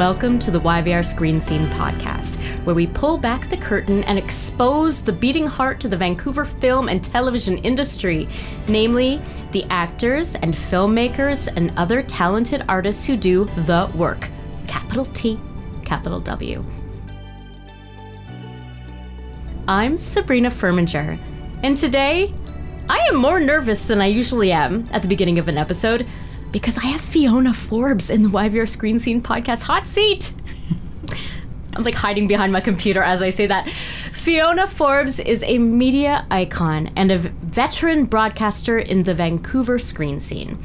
Welcome to the YVR Screen Scene podcast, where we pull back the curtain and expose the beating heart to the Vancouver film and television industry, namely the actors and filmmakers and other talented artists who do the work. Capital T, capital W. I'm Sabrina Furminger, and today I am more nervous than I usually am at the beginning of an episode because I have Fiona Forbes in the YVR Screen Scene podcast hot seat. I'm like hiding behind my computer as I say that. Fiona Forbes is a media icon and a veteran broadcaster in the Vancouver screen scene.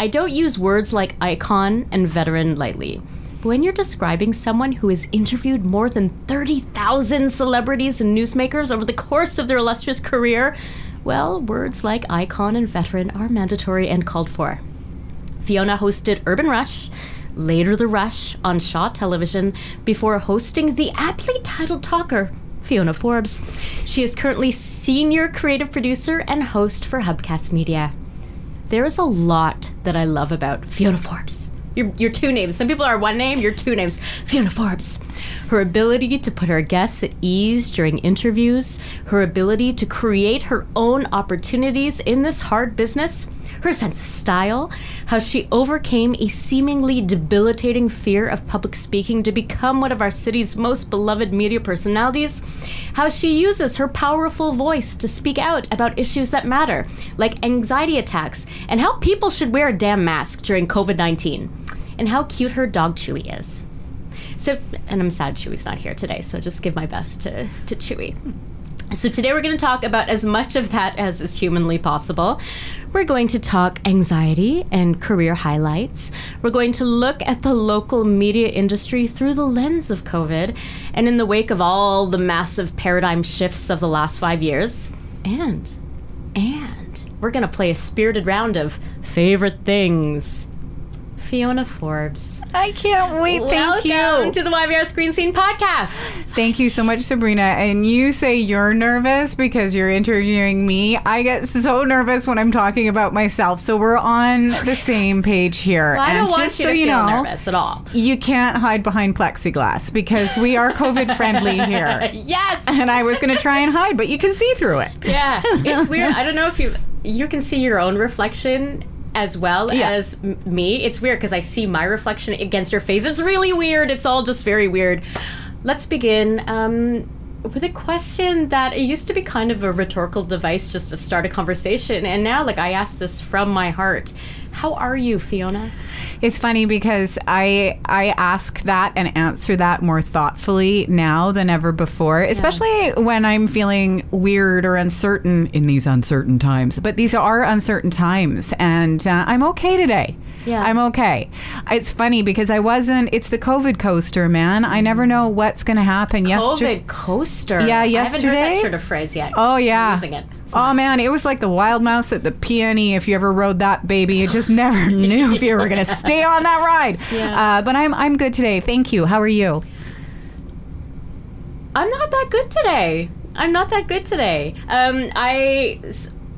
I don't use words like icon and veteran lightly. But when you're describing someone who has interviewed more than 30,000 celebrities and newsmakers over the course of their illustrious career, well, words like icon and veteran are mandatory and called for. Fiona hosted Urban Rush, later The Rush on Shaw Television, before hosting the aptly titled talker, Fiona Forbes. She is currently senior creative producer and host for Hubcast Media. There is a lot that I love about Fiona Forbes. Your, your two names. Some people are one name, your two names. Fiona Forbes. Her ability to put her guests at ease during interviews, her ability to create her own opportunities in this hard business, her sense of style, how she overcame a seemingly debilitating fear of public speaking to become one of our city's most beloved media personalities, how she uses her powerful voice to speak out about issues that matter, like anxiety attacks, and how people should wear a damn mask during COVID 19, and how cute her dog Chewy is. So, and I'm sad Chewy's not here today, so just give my best to, to Chewy. So, today we're going to talk about as much of that as is humanly possible. We're going to talk anxiety and career highlights. We're going to look at the local media industry through the lens of COVID and in the wake of all the massive paradigm shifts of the last five years. And, and we're going to play a spirited round of favorite things. Fiona Forbes. I can't wait. Thank you. Welcome to the YVR Screen Scene podcast. Thank you so much, Sabrina. And you say you're nervous because you're interviewing me. I get so nervous when I'm talking about myself. So we're on the same page here. Well, I and don't want just you so to you feel know, nervous at all. you can't hide behind plexiglass because we are COVID friendly here. Yes. And I was going to try and hide, but you can see through it. Yeah, it's weird. I don't know if you you can see your own reflection as well Yeah. as me. It's weird because I see my reflection against your face. It's really weird. It's all just very weird. Let's begin um, with a question that it used to be kind of a rhetorical device just to start a conversation, and now like I ask this from my heart. How are you, Fiona? It's funny because I I ask that and answer that more thoughtfully now than ever before, especially when I'm feeling weird or uncertain in these uncertain times. But these are uncertain times, and uh, I'm okay today. Yeah. I'm okay. It's funny because I wasn't. It's the COVID coaster, man. I never know what's going to happen. Yesterday. COVID coaster. Yeah, yesterday. I haven't heard that turn of phrase yet. Oh yeah. I'm using it. Oh man, it was like the wild mouse at the PNE. If you ever rode that baby, you just never knew if you were going to stay on that ride. Yeah. Uh, but I'm I'm good today. Thank you. How are you? I'm not that good today. I'm not that good today. Um, I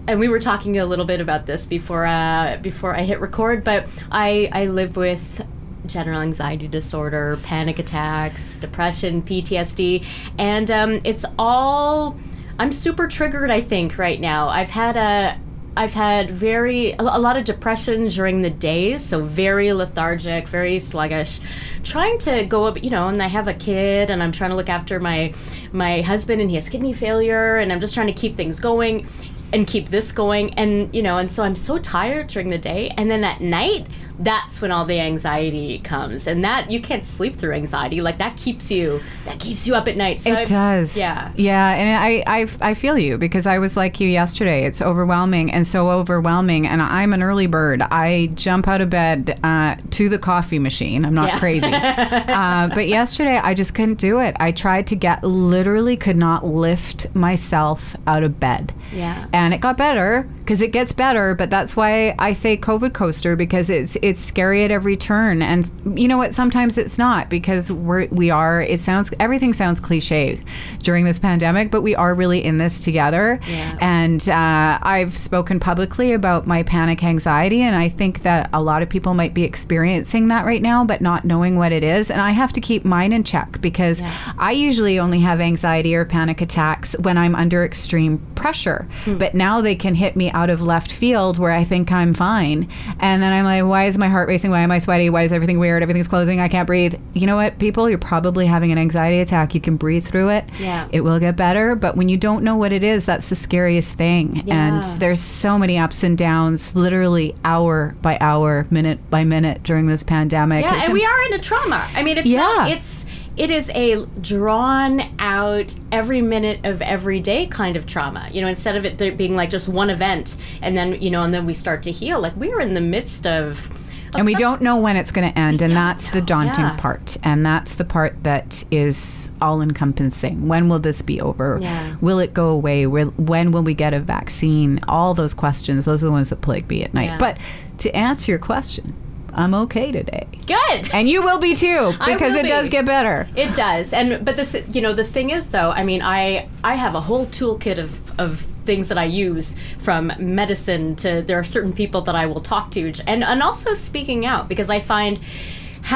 and we were talking a little bit about this before uh, before I hit record, but I I live with general anxiety disorder, panic attacks, depression, PTSD, and um, it's all. I'm super triggered. I think right now. I've had a. I've had very a lot of depression during the days, so very lethargic, very sluggish. Trying to go up, you know, and I have a kid, and I'm trying to look after my my husband, and he has kidney failure, and I'm just trying to keep things going, and keep this going, and you know, and so I'm so tired during the day, and then at night, that's when all the anxiety comes and that you can't sleep through anxiety like that keeps you that keeps you up at night so It I've- does. yeah Yeah. And I, I, I feel you because I was like you yesterday. It's overwhelming and so overwhelming. And I'm an early bird. I jump out of bed uh, to the coffee machine. I'm not Yeah. crazy. uh, but yesterday, I just couldn't do it. I tried to get, literally could not lift myself out of bed. Yeah. And it got better because it gets better. But that's why I say COVID coaster because it's it's scary at every turn. And you know what? Sometimes it's not because we're we are. It sounds everything sounds cliche during this pandemic, but we are really in this together. Yeah. And uh, I've spoken publicly about my panic anxiety, and I think that a lot of people might be experiencing that right now, but not knowing what it is. And I have to keep mine in check because Yeah. I usually only have anxiety or panic attacks when I'm under extreme pressure. But now they can hit me out of left field where I think I'm fine. And then I'm like, why is my heart racing? Why am I sweaty? Why is everything weird? Everything's closing. I can't breathe. You know what, people? You're probably having an anxiety attack. You can breathe through it. Yeah. It will get better. But when you don't know what it is, that's the scariest thing. Yeah. And there's so many ups and downs, literally hour by hour, minute by minute during this pandemic. yeah It's and we are in a trauma i mean it's not Yeah. it's it is a drawn out every minute of every day kind of trauma you know instead of it being like just one event and then you know and then we start to heal like we're in the midst of and we don't know when it's going to end and that's the daunting yeah. part and that's the part that is all encompassing when will this be over? Yeah. will it go away? When will we get a vaccine? All those questions those are the ones that plague me at night. Yeah. but to answer your question i'm okay today. Good. And you will be too because it does get better. It does, and but the th- you know the thing is though, I mean, I I have a whole toolkit of of things that I use from medicine to there are certain people that I will talk to, and and also speaking out because I find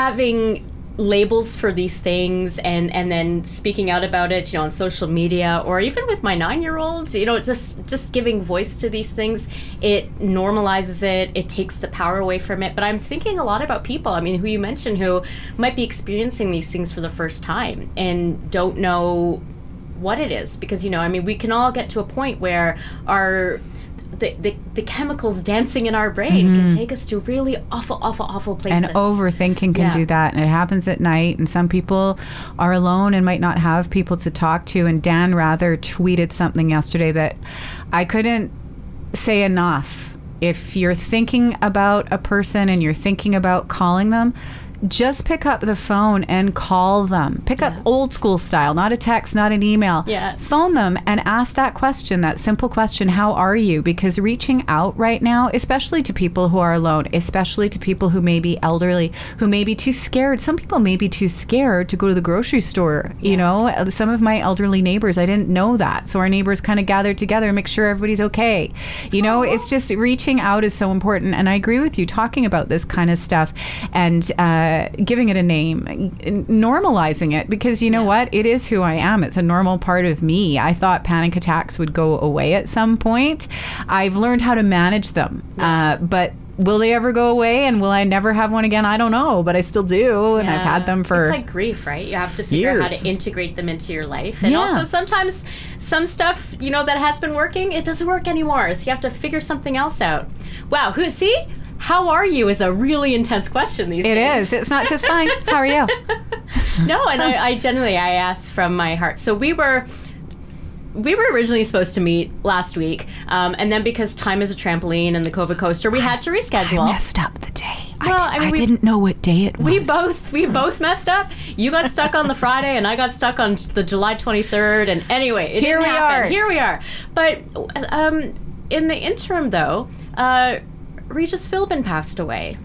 having labels for these things and and then speaking out about it you know on social media or even with my 9-year-olds you know just just giving voice to these things it normalizes it it takes the power away from it. But i'm thinking a lot about people. I mean who you mentioned who might be experiencing these things for the first time and don't know what it is because you know i mean we can all get to a point where our the, the, the chemicals dancing in our brain can mm-hmm. take us to really awful awful awful places. and overthinking can Yeah. do that and it happens at night and some people are alone and might not have people to talk to and dan rather tweeted something yesterday that i couldn't say enough. If you're thinking about a person and you're thinking about calling them just pick up the phone and call them. Pick up old school style, not a text, not an email. Yeah. Phone them and ask that question, that simple question, how are you? Because reaching out right now, especially to people who are alone, especially to people who may be elderly, who may be too scared. Some people may be too scared to go to the grocery store. You know, some of my elderly neighbors, I didn't know that. So our neighbors kind of gathered together and make sure everybody's okay. You know, it's just reaching out is so important. And I agree with you talking about this kind of stuff and uh, giving it a name, normalizing it because you know what? It is who I am. It's a normal part of me. I thought panic attacks would go away at some point. I've learned how to manage them. Uh, but will they ever go away and will I never have one again? I don't know, but I still do. And I've had them for. It's like grief, right? You have to figure out how to integrate them into your life. And Yeah. also sometimes some stuff, you know, that has been working, it doesn't work anymore. So you have to figure something else out. Wow, who see? How are you is a really intense question these it days. is. It's not just fine. How are you? no, and I, I generally I ask from my heart. So we were we were originally supposed to meet last week, um, and then because time is a trampoline and the COVID coaster, we had to reschedule. I messed up the day. Well, I, I mean, I didn't know what day it was. we both we both messed up. You got stuck on the Friday, and I got stuck on the July twenty third. And anyway, it Here we happen. are. Here we are. But um, in the interim, though, uh, Regis Philbin passed away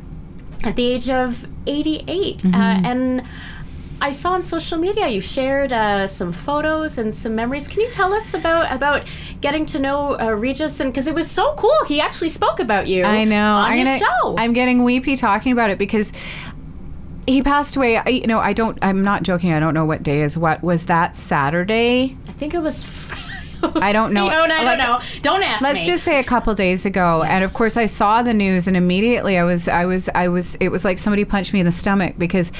at the age of 88. Mm-hmm. uh, and. I saw on social media you shared uh, some photos and some memories. Can you tell us about about getting to know uh, Regis? And because it was so cool, he actually spoke about you. I know. on I'm gonna- show. I'm getting weepy talking about it because he passed away. I, you know, I don't. I'm not joking. I don't know what day is what. Was that Saturday? I think it was. Fr- I don't know. Fiona, I don't know. Don't ask Let's me. just say a couple days ago, and of course I saw the news, and immediately I was, I was, I was. It was like somebody punched me in the stomach because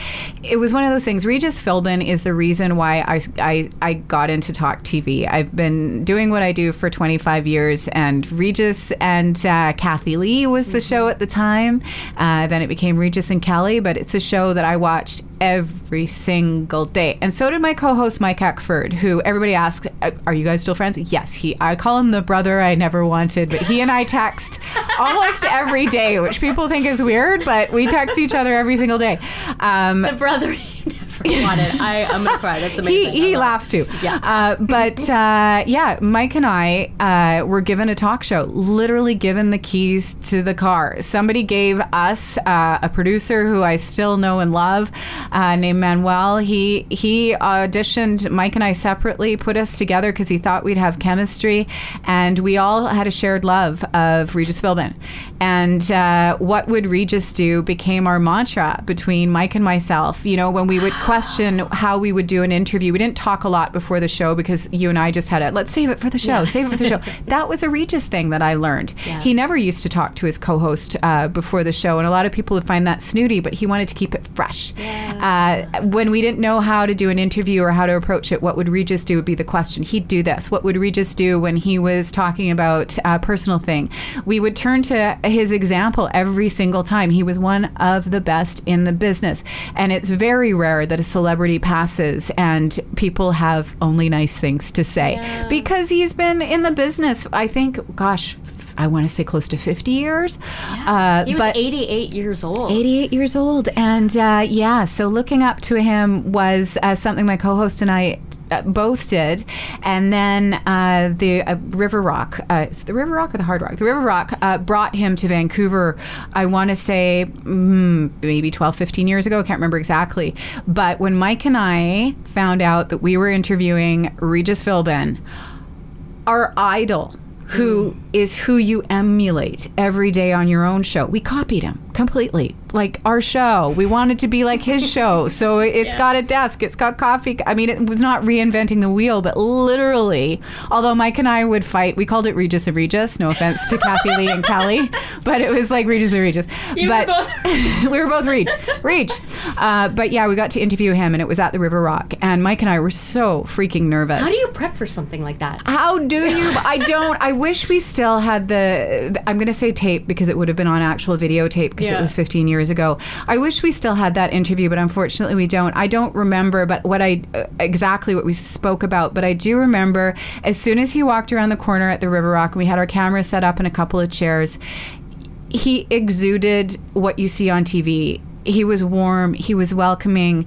it was one of those things. Regis Philbin is the reason why I, I, I got into talk TV. I've been doing what I do for 25 years, and Regis and uh, Kathie Lee was the show at the time. Uh, then it became Regis and Kelly, but it's a show that I watched every single day, and so did my co-host Mike Eckford, who everybody asks, "Uh, "Are you guys still friends?" Yes, he. I call him the brother I never wanted, but he and I text almost every day, which people think is weird, but we text each other every single day. Um, the brother you never wanted. I, I'm gonna cry. That's amazing. he, he laughs too. Yeah. Uh, but uh, yeah, Mike and I uh, were given a talk show, literally given the keys to the car. Somebody gave us uh, a producer who I still know and love, uh, named Manuel. He he auditioned Mike and I separately, put us together because he thought we'd have chemistry, and we all had a shared love of Regis Philbin. And uh, what would Regis do became our mantra between Mike and myself. You know, when we would question how we would do an interview, we didn't talk a lot before the show because you and I just had it. Let's save it for the show. Save it for the show. That was a Regis thing that I learned. Yeah. He never used to talk to his co-host uh, before the show, and a lot of people would find that snooty. But he wanted to keep it fresh. Uh, when we didn't know how to do an interview or how to approach it, what would Regis do would be the question. He'd do this. What would Regis do when he was talking about a personal thing? We would turn to his example every single time. He was one of the best in the business, and it's very rare that a celebrity passes and people have only nice things to say Yeah. because he's been in the business. I think, gosh. I want to say close to 50 years. Uh, He was but 88 years old. 88 years old. And uh, yeah, so looking up to him was uh, something my co host and I. Uh, both did, and then uh, the uh, River Rock, uh, is it the River Rock or the Hard Rock? The River Rock uh, brought him to Vancouver. I want to say mm, maybe 12, 15 years ago. I can't remember exactly. But when Mike and I found out that we were interviewing Regis Philbin, our idol who is who you emulate every day on your own show. We copied him completely. Like our show. We wanted to be like his show. So it's Yeah. got a desk, it's got coffee. I mean, it was not reinventing the wheel, but literally, although Mike and I would fight, we called it Regis and Regis. No offense to Kathie Lee and Kelly, but it was like Regis and Regis. You were but both- we were both Reach. Reach. Uh, but yeah, we got to interview him and it was at the River Rock. And Mike and I were so freaking nervous. How do you prep for something like that? How do you? I don't. I wish we still had the. I'm going to say tape because it would have been on actual videotape because Yeah. it was 15 years ago. I wish we still had that interview, but unfortunately we don't. I don't remember, but what I uh, exactly what we spoke about. But I do remember as soon as he walked around the corner at the River Rock, and we had our camera set up and a couple of chairs. He exuded what you see on TV. He was warm. He was welcoming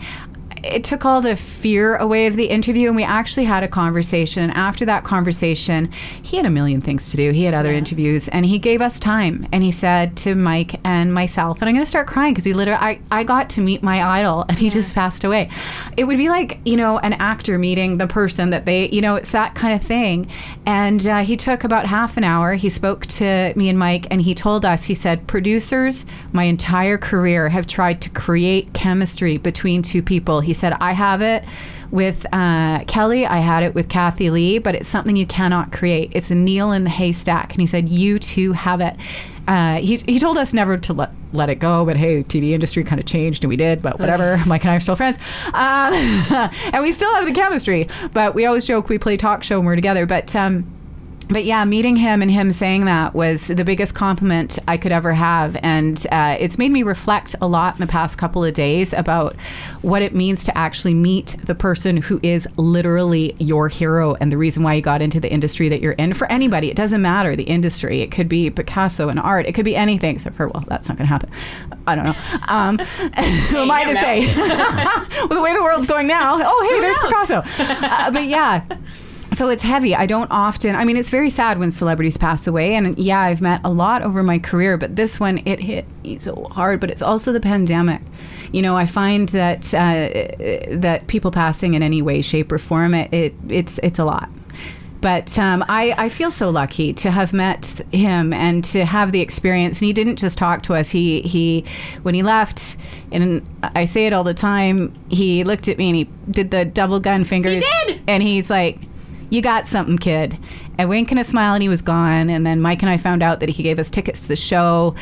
it took all the fear away of the interview and we actually had a conversation. And after that conversation he had a million things to do. He had other interviews and he gave us time. And he said to mike and myself and i'm going to start crying because he literally I, I got to meet my idol and he just passed away. It would be like you know an actor meeting the person that they you know it's that kind of thing. And uh, he took about half an hour. He spoke to me and mike and he told us he said producers my entire career have tried to create chemistry between two people. he said i have it with uh, kelly i had it with kathie lee but it's something you cannot create it's a needle in the haystack and he said you too have it uh, he, he told us never to let, let it go, but hey, TV industry kind of changed and we did, but whatever. Mike and I are still friends. Um, and we still have the chemistry, but we always joke we play talk show when we're together. But um, but yeah, meeting him and him saying that was the biggest compliment I could ever have. And uh, it's made me reflect a lot in the past couple of days about what it means to actually meet the person who is literally your hero and the reason why you got into the industry that you're in. For anybody, it doesn't matter the industry. It could be Picasso and art, it could be anything, except for, well, that's not going to happen. I don't know. Um, who am I to say? With the way the world's going now, oh, hey, there's knows? Picasso. Uh, but yeah. So it's heavy. I don't often. I mean, it's very sad when celebrities pass away, and yeah, I've met a lot over my career, but this one it hit so hard. But it's also the pandemic. You know, I find that uh, that people passing in any way, shape, or form, it, it it's it's a lot. But um, I, I feel so lucky to have met him and to have the experience. And he didn't just talk to us. He he when he left, and I say it all the time. He looked at me and he did the double gun fingers. He did! and he's like, you got something, kid. A wink and a smile, and he was gone. And then Mike and I found out that he gave us tickets to the show.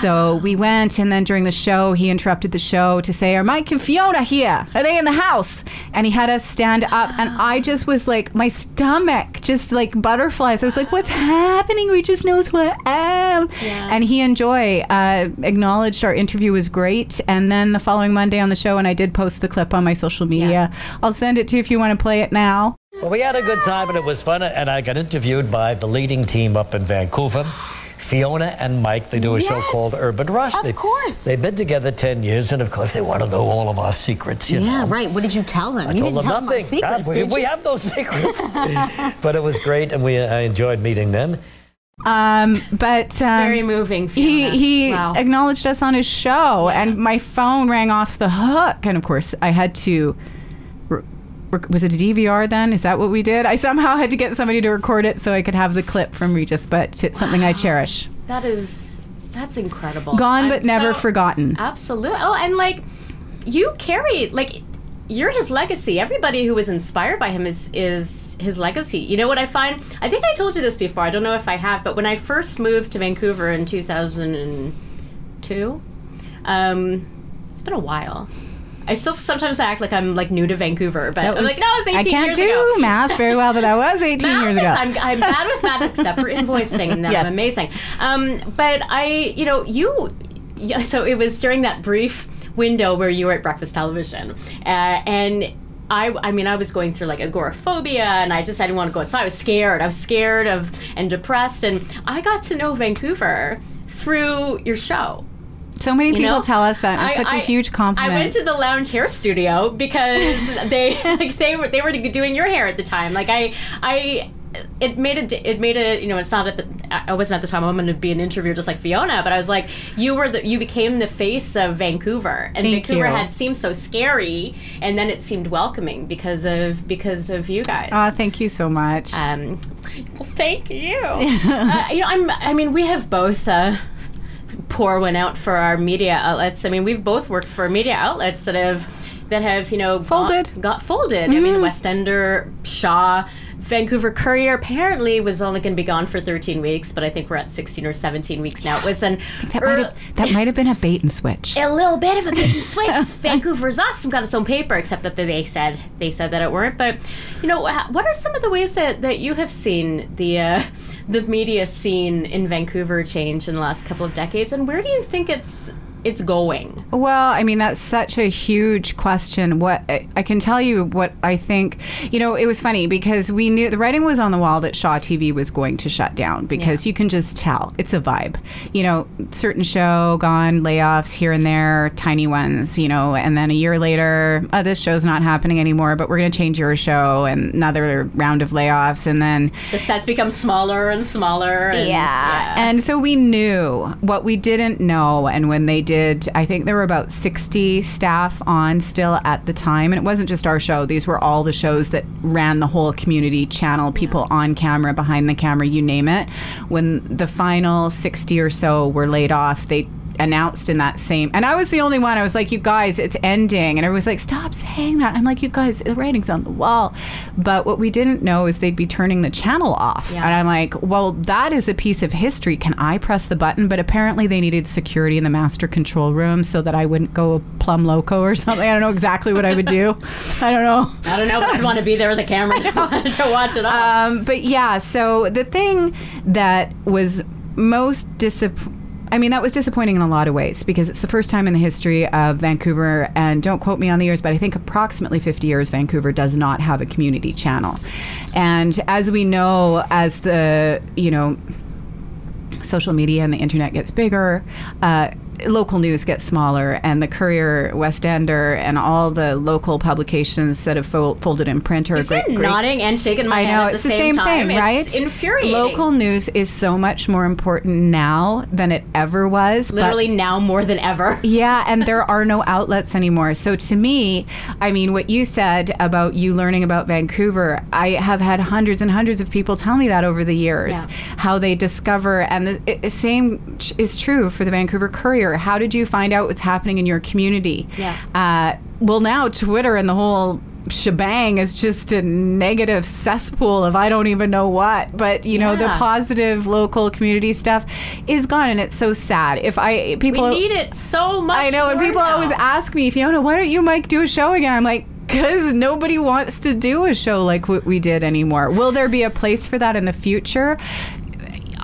So we went, and then during the show, he interrupted the show to say, Are Mike and Fiona here? Are they in the house? And he had us stand up, and I just was like, my stomach just like butterflies. I was like, What's happening? We just knows who I am. Yeah. And he enjoy uh, acknowledged our interview was great. And then the following Monday on the show, and I did post the clip on my social media. Yeah. I'll send it to you if you want to play it now. Well, we had a good time and it was fun. And I got interviewed by the leading team up in Vancouver. Fiona and Mike, they do a show called Urban Rush. of They- course. They've been together 10 years, and of course, they want to know all of our secrets. You Yeah, know. right. What did you tell them? I you told didn't them tell nothing. them my secrets, we, did we you? have no secrets. but it was great, and we I enjoyed meeting them. Um, but um, Very moving. He Fiona. he Wow. acknowledged us on his show, and my phone rang off the hook. And of course, I had to. Rec- Was it a DVR then? Is that what we did? I somehow had to get somebody to record it so I could have the clip from Regis, but it's something I cherish. That is that's incredible. Gone but I'm never so- forgotten. Absolutely. Oh, and like you carry like you're his legacy. Everybody who was inspired by him is is his legacy. You know what I find? I think I told you this before. I don't know if I have, but when I first moved to Vancouver in 2002, um, it's been a while. I still sometimes act like I'm like new to Vancouver, but That I'm like, no, it was 18 years ago. I can't do ago. math very well, but I was 18 Math years is- ago. I'm, I'm bad with math except for invoicing, and Yes. I'm amazing. Um, but I, you know, you, yeah, so it was during that brief window where you were at breakfast television, uh, and. I, I mean, I was going through like agoraphobia, and I just I didn't want to go outside. I was scared. I was scared of and depressed, and I got to know Vancouver through your show. So many You people know, tell us that. It's I- such a I- huge compliment. I went to the lounge hair studio because they like they were they were doing your hair at the time. Like I I it made a it made a you know it's not at the I wasn't at the time I'm going to be an interviewer just like Fiona, but I was like you were the you became the face of Vancouver, and Thank Vancouver you. had seemed so scary, and then it seemed welcoming because of because of you guys. Oh, thank you so much. Um, well, thank you. uh, you know, I'm. I mean, we have both. Uh, pour one out for our media outlets. I mean, we've both worked for media outlets that have that have you know got- Folded. got, folded. I mean, mm. West Ender, Shaw. Vancouver Courier apparently was only going to be gone for 13 weeks, but I think we're at 16 or 17 weeks now. It was an that might have that might have been a bait and switch. a little bit of a bait and switch. Vancouver's awesome, got its own paper, except that they said they said that it weren't. But you know, what are some of the ways that, that you have seen the uh, the media scene in Vancouver change in the last couple of decades, and where do you think it's it's going? Well, I mean, that's such a huge question. What I I can tell you what I think, you know, it was funny because we knew the writing was on the wall that Shaw TV was going to shut down because Yeah. you can just tell it's a vibe. You know, certain show gone, layoffs here and there, tiny ones, you know, and then a year later, oh, this show's not happening anymore, but we're going to change your show and another round of layoffs. And then The sets become smaller and smaller. And, yeah. And so we knew what we didn't know. And when they did, I think there were about 60 staff on still at the time. And it wasn't just our show, these were all the shows that ran the whole community channel, people on camera, behind the camera, you name it. When the final 60 or so were laid off, they announced in that same and I was the only one. I was like you guys it's ending. And everyone's like stop saying that. I'm like you guys the writing's on the wall. But what we didn't know is they'd be turning the channel off. Yeah. and I'm like well that is a piece of history. Can I press the button? But apparently they needed security in the master control room so that I wouldn't go plum loco or something. I don't know exactly what I would do. I don't know. I don't know, if I'd want to be there with a camera to, to watch it all. um, but yeah, so the thing that was most disappointing. I mean, that was disappointing in a lot of ways because it's the first time in the history of Vancouver, and don't quote me on the years, but I think approximately 50 years, Vancouver does not have a community channel. And as we know, as the, you know, social media and the internet gets bigger, uh, local news gets smaller, and the Courier, West Ender, and all the local publications that have fol- folded in print are you a see great, great nodding and shaking my I head know at it's the same, same time. thing, right? It's infuriating. Local news is so much more important now than it ever was. but- literally now more than ever. yeah, and there are no outlets anymore. So to me, I mean, what you said about you learning about Vancouver, I have had hundreds and hundreds of people tell me that over the years, Yeah. how they discover, and the it- same ch- is true for the Vancouver Courier. How did you find out what's happening in your community? Yeah. Uh, well, now Twitter and the whole shebang is just a negative cesspool of I don't even know what. But you know, the positive local community stuff is gone, and it's so sad. If I We people need it so much. I know, and people now. always ask me, Fiona, why don't you, Mike, do a show again? I'm like, because nobody wants to do a show like what we did anymore. Will there be a place for that in the future?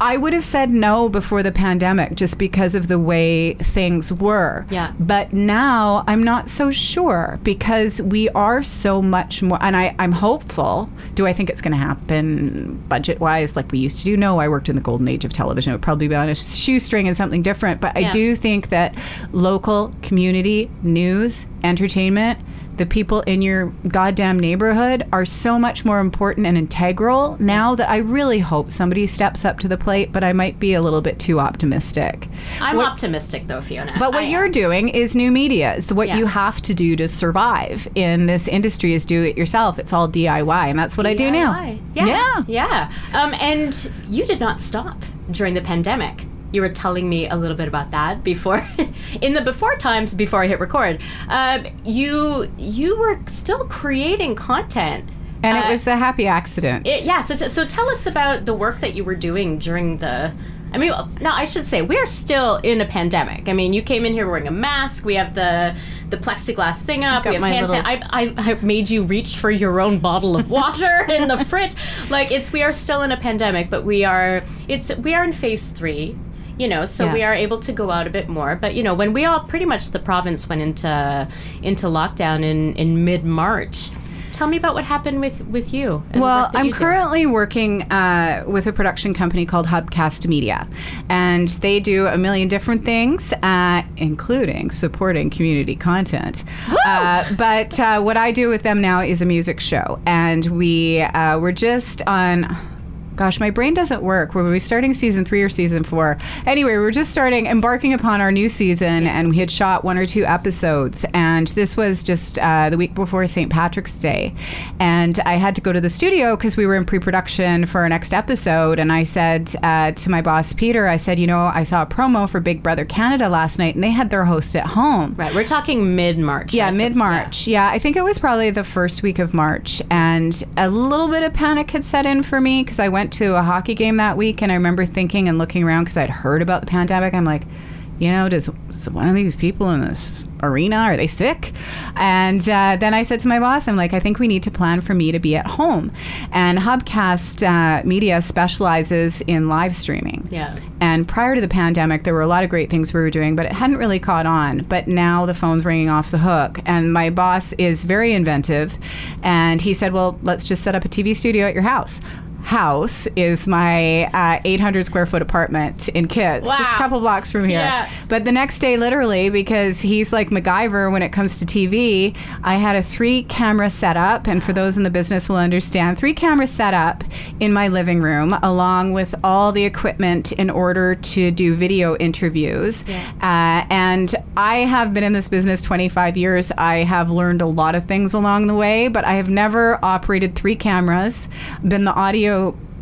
I would have said no before the pandemic just because of the way things were. Yeah. But now I'm not so sure because we are so much more, and I, I'm hopeful. Do I think it's going to happen budget wise like we used to do? No, I worked in the golden age of television. It would probably be on a shoestring and something different. But I do think that local community news, entertainment, the people in your goddamn neighborhood are so much more important and integral now that I really hope somebody steps up to the plate, but I might be a little bit too optimistic. I'm What- optimistic though, Fiona. but what I you're am. doing is new media. It's what Yeah. you have to do to survive in this industry is do it yourself. It's all DIY, and that's what I do now. Yeah. Yeah. Yeah. Um, and you did not stop during the pandemic. You were telling me a little bit about that before, in the before times before I hit record. Um, you you were still creating content, And Uh, it was a happy accident. it- yeah. So t- so tell us about the work that you were doing during the. I mean, now I should say we're still in a pandemic. I mean, you came in here wearing a mask. We have the the plexiglass thing up. We have my hand little- I, I, I made you reach for your own bottle of water in the fridge. Like it's we are still in a pandemic, but we are it's we are in phase three. You know, so Yeah. we are able to go out a bit more. But you know, when we all pretty much the province went into into lockdown in in mid March. Tell me about what happened with with you. Well, I'm you currently working uh, with a production company called Hubcast Media, and they do a million different things, uh, including supporting community content. Uh, but uh, what I do with them now is a music show, and we uh, we're just on. Gosh, my brain doesn't work. Were we starting season three or season four? Anyway, we were just starting, embarking upon our new season, and we had shot one or two episodes. And this was just uh, the week before St. Patrick's Day. And I had to go to the studio because we were in pre production for our next episode. And I said uh, to my boss, Peter, I said, you know, I saw a promo for Big Brother Canada last night, and they had their host at home. Right, we're talking mid March. Yeah, mid March. Yeah. I think it was probably the first week of March. And a little bit of panic had set in for me because I went to a hockey game that week and I remember thinking and looking around because I'd heard about the pandemic. I'm like, you know, does, does one of these people in this arena are they sick? And uh, then I said to my boss, I'm like, I think we need to plan for me to be at home. And Hubcast uh, Media specializes in live streaming. Yeah. And prior to the pandemic, there were a lot of great things we were doing, but it hadn't really caught on. But now the phone's ringing off the hook. And my boss is very inventive. And he said, Well, let's just set up a TV studio at your house. House is my uh, 800 square foot apartment in Kits, just a couple blocks from here. Yeah. But the next day, literally, because he's like MacGyver when it comes to TV, I had a three camera setup. And for those in the business will understand, three camera setup in my living room, along with all the equipment in order to do video interviews. Uh, and I have been in this business 25 years. I have learned a lot of things along the way, but I have never operated three cameras, been the audio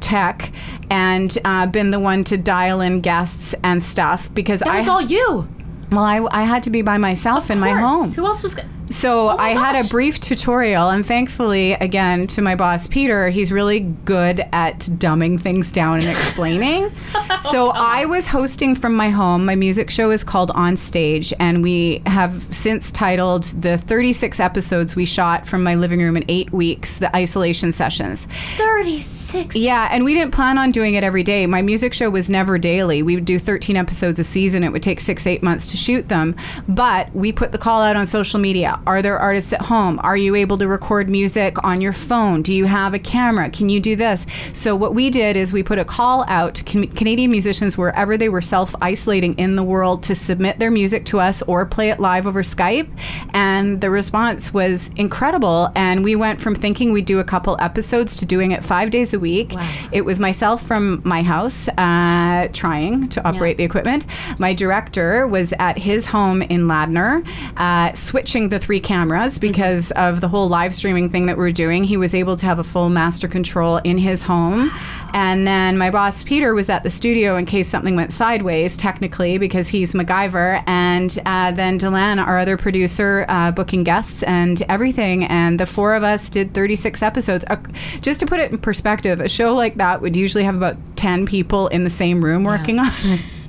tech and uh, been the one to dial in guests and stuff because That I was all you. well, I, I had to be by myself in my home. Who else was? So oh my I had a brief tutorial, and thankfully, again, to my boss Peter, he's really good at dumbing things down and explaining. so oh, I was hosting from my home. My music show is called On Stage, and we have since titled the 36 episodes we shot from my living room in eight weeks, the isolation sessions. Thirty-six. Yeah, and we didn't plan on doing it every day. My music show was never daily. We would do 13 episodes a season. It would take six, eight months to shoot them. But we put the call out on social media. Are there artists at home? Are you able to record music on your phone? Do you have a camera? Can you do this? So what we did is we put a call out to Can- Canadian musicians wherever they were self isolating in the world to submit their music to us or play it live over Skype. And the response was incredible. And we went from thinking we'd do a couple episodes to doing it five days a week. Wow. It was myself from my house uh, trying to operate the equipment. My director was at his home in Ladner, uh, switching the three cameras because of the whole live streaming thing that we're doing. He was able to have a full master control in his home. And then my boss, Peter, was at the studio in case something went sideways, technically, because he's MacGyver. And uh, then Delan, our other producer, uh, booking guests and everything. And the four of us did 36 episodes. Uh, just to put it in perspective, a show like that would usually have about 10 people in the same room working on it.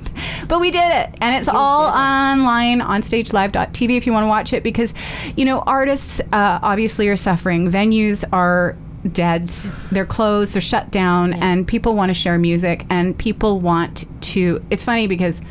But we did it, and it's all online on stagelive.tv if you want to watch it because, you know, artists uh, obviously are suffering. Venues are dead, they're closed, they're shut down, and people want to share music, and people want to. It's funny because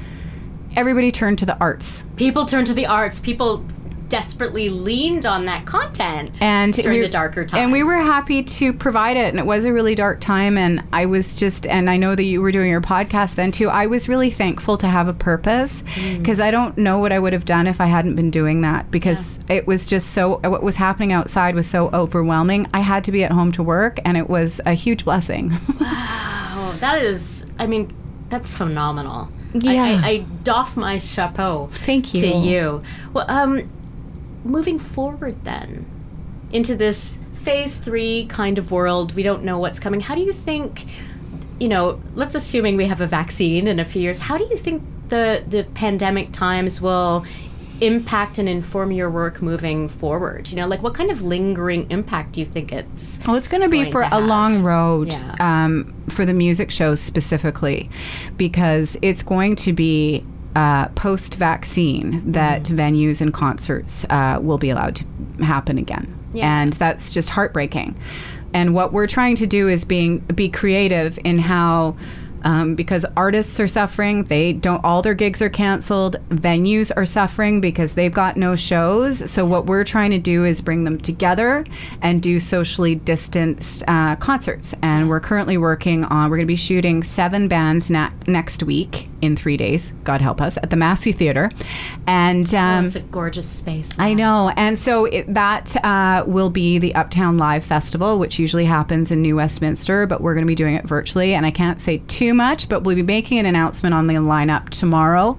everybody turned to the arts. People turn to the arts. People desperately leaned on that content and during we- the darker times. And we were happy to provide it, and it was a really dark time. And I was just, and I know that you were doing your podcast then too. I was really thankful to have a purpose Mm. because I don't know what I would have done if I hadn't been doing that because it was just so. What was happening outside was so overwhelming. I had to be at home to work, and it was a huge blessing. wow. that is. I mean, that's phenomenal. Yeah. I, I, I doff my chapeau. Thank you. to you. Well, um, moving forward then into this phase three kind of world, we don't know what's coming. How do you think? You know, let's assuming we have a vaccine in a few years. How do you think the the pandemic times will impact and inform your work moving forward? You know, like what kind of lingering impact do you think it's? Well, it's going to be for to a long road Yeah. um, for the music shows specifically, because it's going to be uh, post vaccine that Mm-hmm. venues and concerts uh, will be allowed to happen again. Yeah. And that's just heartbreaking. And what we're trying to do is being be creative in how. Um, because artists are suffering, they don't. All their gigs are canceled. Venues are suffering because they've got no shows. So what we're trying to do is bring them together and do socially distanced uh, concerts. And we're currently working on. We're going to be shooting seven bands na- next week in three days. God help us at the Massey Theater, and Oh, um, it's a gorgeous space. I know. And so it, that uh, will be the Uptown Live Festival, which usually happens in New Westminster, but we're going to be doing it virtually. And I can't say too much, but we'll be making an announcement on the lineup tomorrow.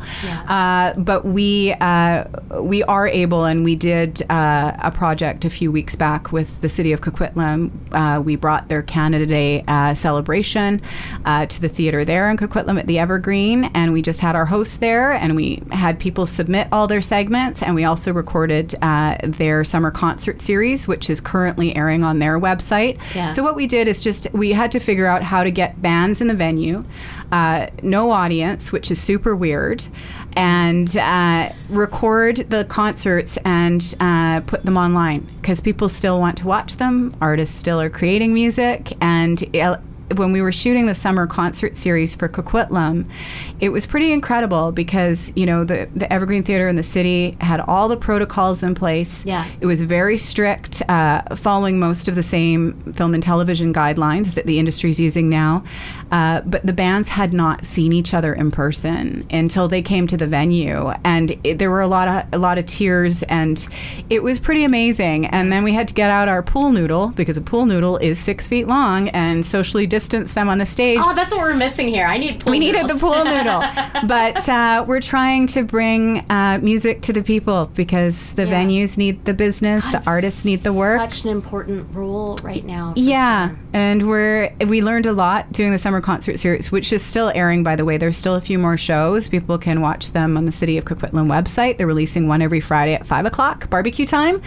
Uh, but we uh, we are able, and we did uh, a project a few weeks back with the city of Coquitlam. Uh, we brought their Canada Day uh, celebration uh, to the theater there in Coquitlam at the Evergreen, and we just had our hosts there, and we had people submit all their segments, and we also recorded uh, their summer concert series, which is currently airing on their website. Yeah. So what we did is just we had to figure out how to get bands in the venue, uh, no audience, which is super weird, and uh, record the concerts and uh, put them online because people still want to watch them. Artists still are creating music, and uh, when we were shooting the summer concert series for Coquitlam, it was pretty incredible because you know the the Evergreen Theater in the city had all the protocols in place. Yeah. It was very strict, uh, following most of the same film and television guidelines that the industry is using now. Uh, but the bands had not seen each other in person until they came to the venue, and it, there were a lot of a lot of tears, and it was pretty amazing. And then we had to get out our pool noodle because a pool noodle is six feet long and socially distance them on the stage. Oh, that's what we're missing here. I need. Pool We needed the pool noodle, but uh, we're trying to bring uh, music to the people because the Yeah. venues need the business, God, the artists need the work. Such an important role right now. Yeah, sure. and we're we learned a lot doing the summer concert series, which is still airing. By the way, there's still a few more shows. People can watch them on the City of Coquitlam website. They're releasing one every Friday at five o'clock, barbecue time.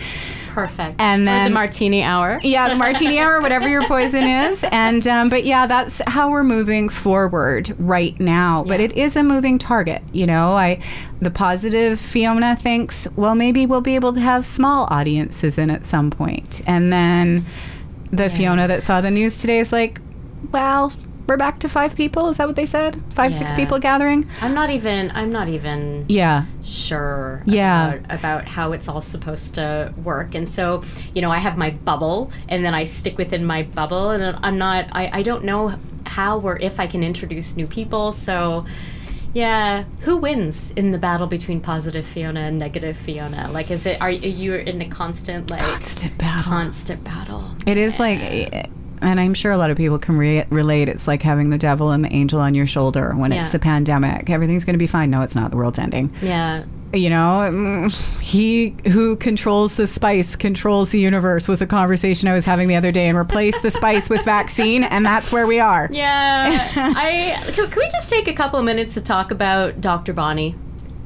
Perfect. And Or then- the martini hour. Yeah, the martini hour, whatever your poison is. And um, but yeah, that's how we're moving forward right now. But it is a moving target. You know, I the positive Fiona thinks, well, maybe we'll be able to have small audiences in at some point. And then the Fiona that saw the news today is like, well, we're back to five people. Is that what they said? Five, six people gathering. I'm not even. I'm not even Yeah. sure. Yeah. About, about how it's all supposed to work, and so you know, I have my bubble, and then I stick within my bubble, and I'm not. I, I don't know how or if I can introduce new people. So. Yeah, who wins in the battle between positive Fiona and negative Fiona? Like, is it are you in a constant like Constant battle. constant battle? It is like, and I'm sure a lot of people can re- relate. It's like having the devil and the angel on your shoulder when Yeah. it's the pandemic. Everything's going to be fine. No, it's not. The world's ending. Yeah, you know, mm, he who controls the spice controls the universe was a conversation I was having the other day, and replace the spice with vaccine, and that's where we are. Yeah. I can, can we just take a couple of minutes to talk about Dr. Bonnie?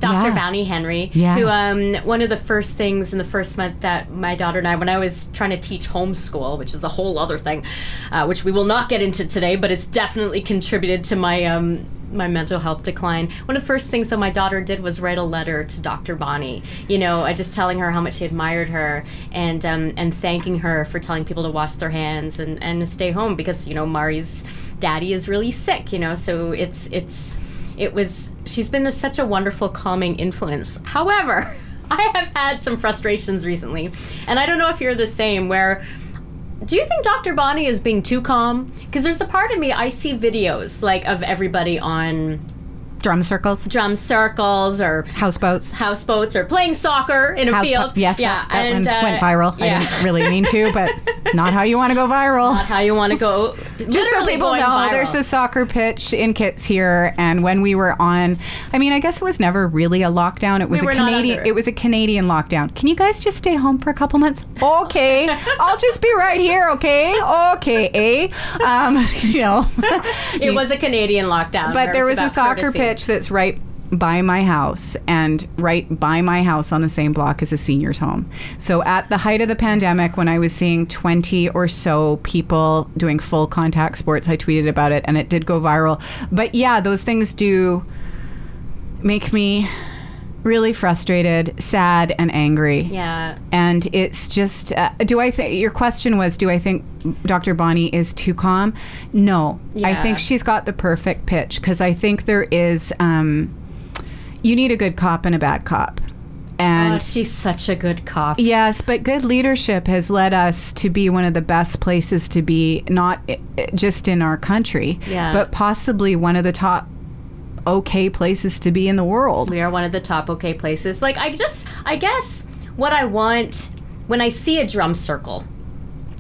Dr. Yeah. Bonnie Henry, Yeah. who um, one of the first things in the first month that my daughter and I, when I was trying to teach homeschool, which is a whole other thing, uh, which we will not get into today, but it's definitely contributed to my um, my mental health decline. One of the first things that my daughter did was write a letter to Dr. Bonnie. You know, uh, just telling her how much she admired her and um, and thanking her for telling people to wash their hands and and to stay home because you know Mari's daddy is really sick. You know, so it's it's it was she's been a, such a wonderful calming influence. However i have had some frustrations recently and i don't know if you're the same where do you think dr bonnie is being too calm? Because there's a part of me i see videos like of everybody on Drum circles, drum circles or houseboats. houseboats or playing soccer in a Houseboat- field. Yes, yeah that, that and one uh, went viral. I didn't really mean to, but not how you want to go viral. Not how you want to go Just so people know, there's a soccer pitch in Kits here, and when we were on, I mean, I guess it was never really a lockdown. It was We a Canadian. it. Was a Canadian lockdown. Can you guys just stay home for a couple months? Okay, I'll just be right here. Okay, okay, eh? Um, you know, it was a canadian lockdown but there was Nerves a soccer courtesy. pitch that's right by my house and right by my house on the same block as a senior's home. So at the height of the pandemic when I was seeing 20 or so people doing full contact sports, I tweeted about it and it did go viral. But yeah, those things do make me really frustrated, sad and angry. yeah And it's just, uh, do I think your question was, do I think Dr. Bonnie is too calm? No, I think she's got the perfect pitch because I think there is, um, you need a good cop and a bad cop. And oh, she's such a good cop Yes, but good leadership has led us to be one of the best places to be, not just in our country, Yeah. but possibly one of the top okay places to be in the world. We are one of the top okay places. Like I just I guess what I want when I see a drum circle.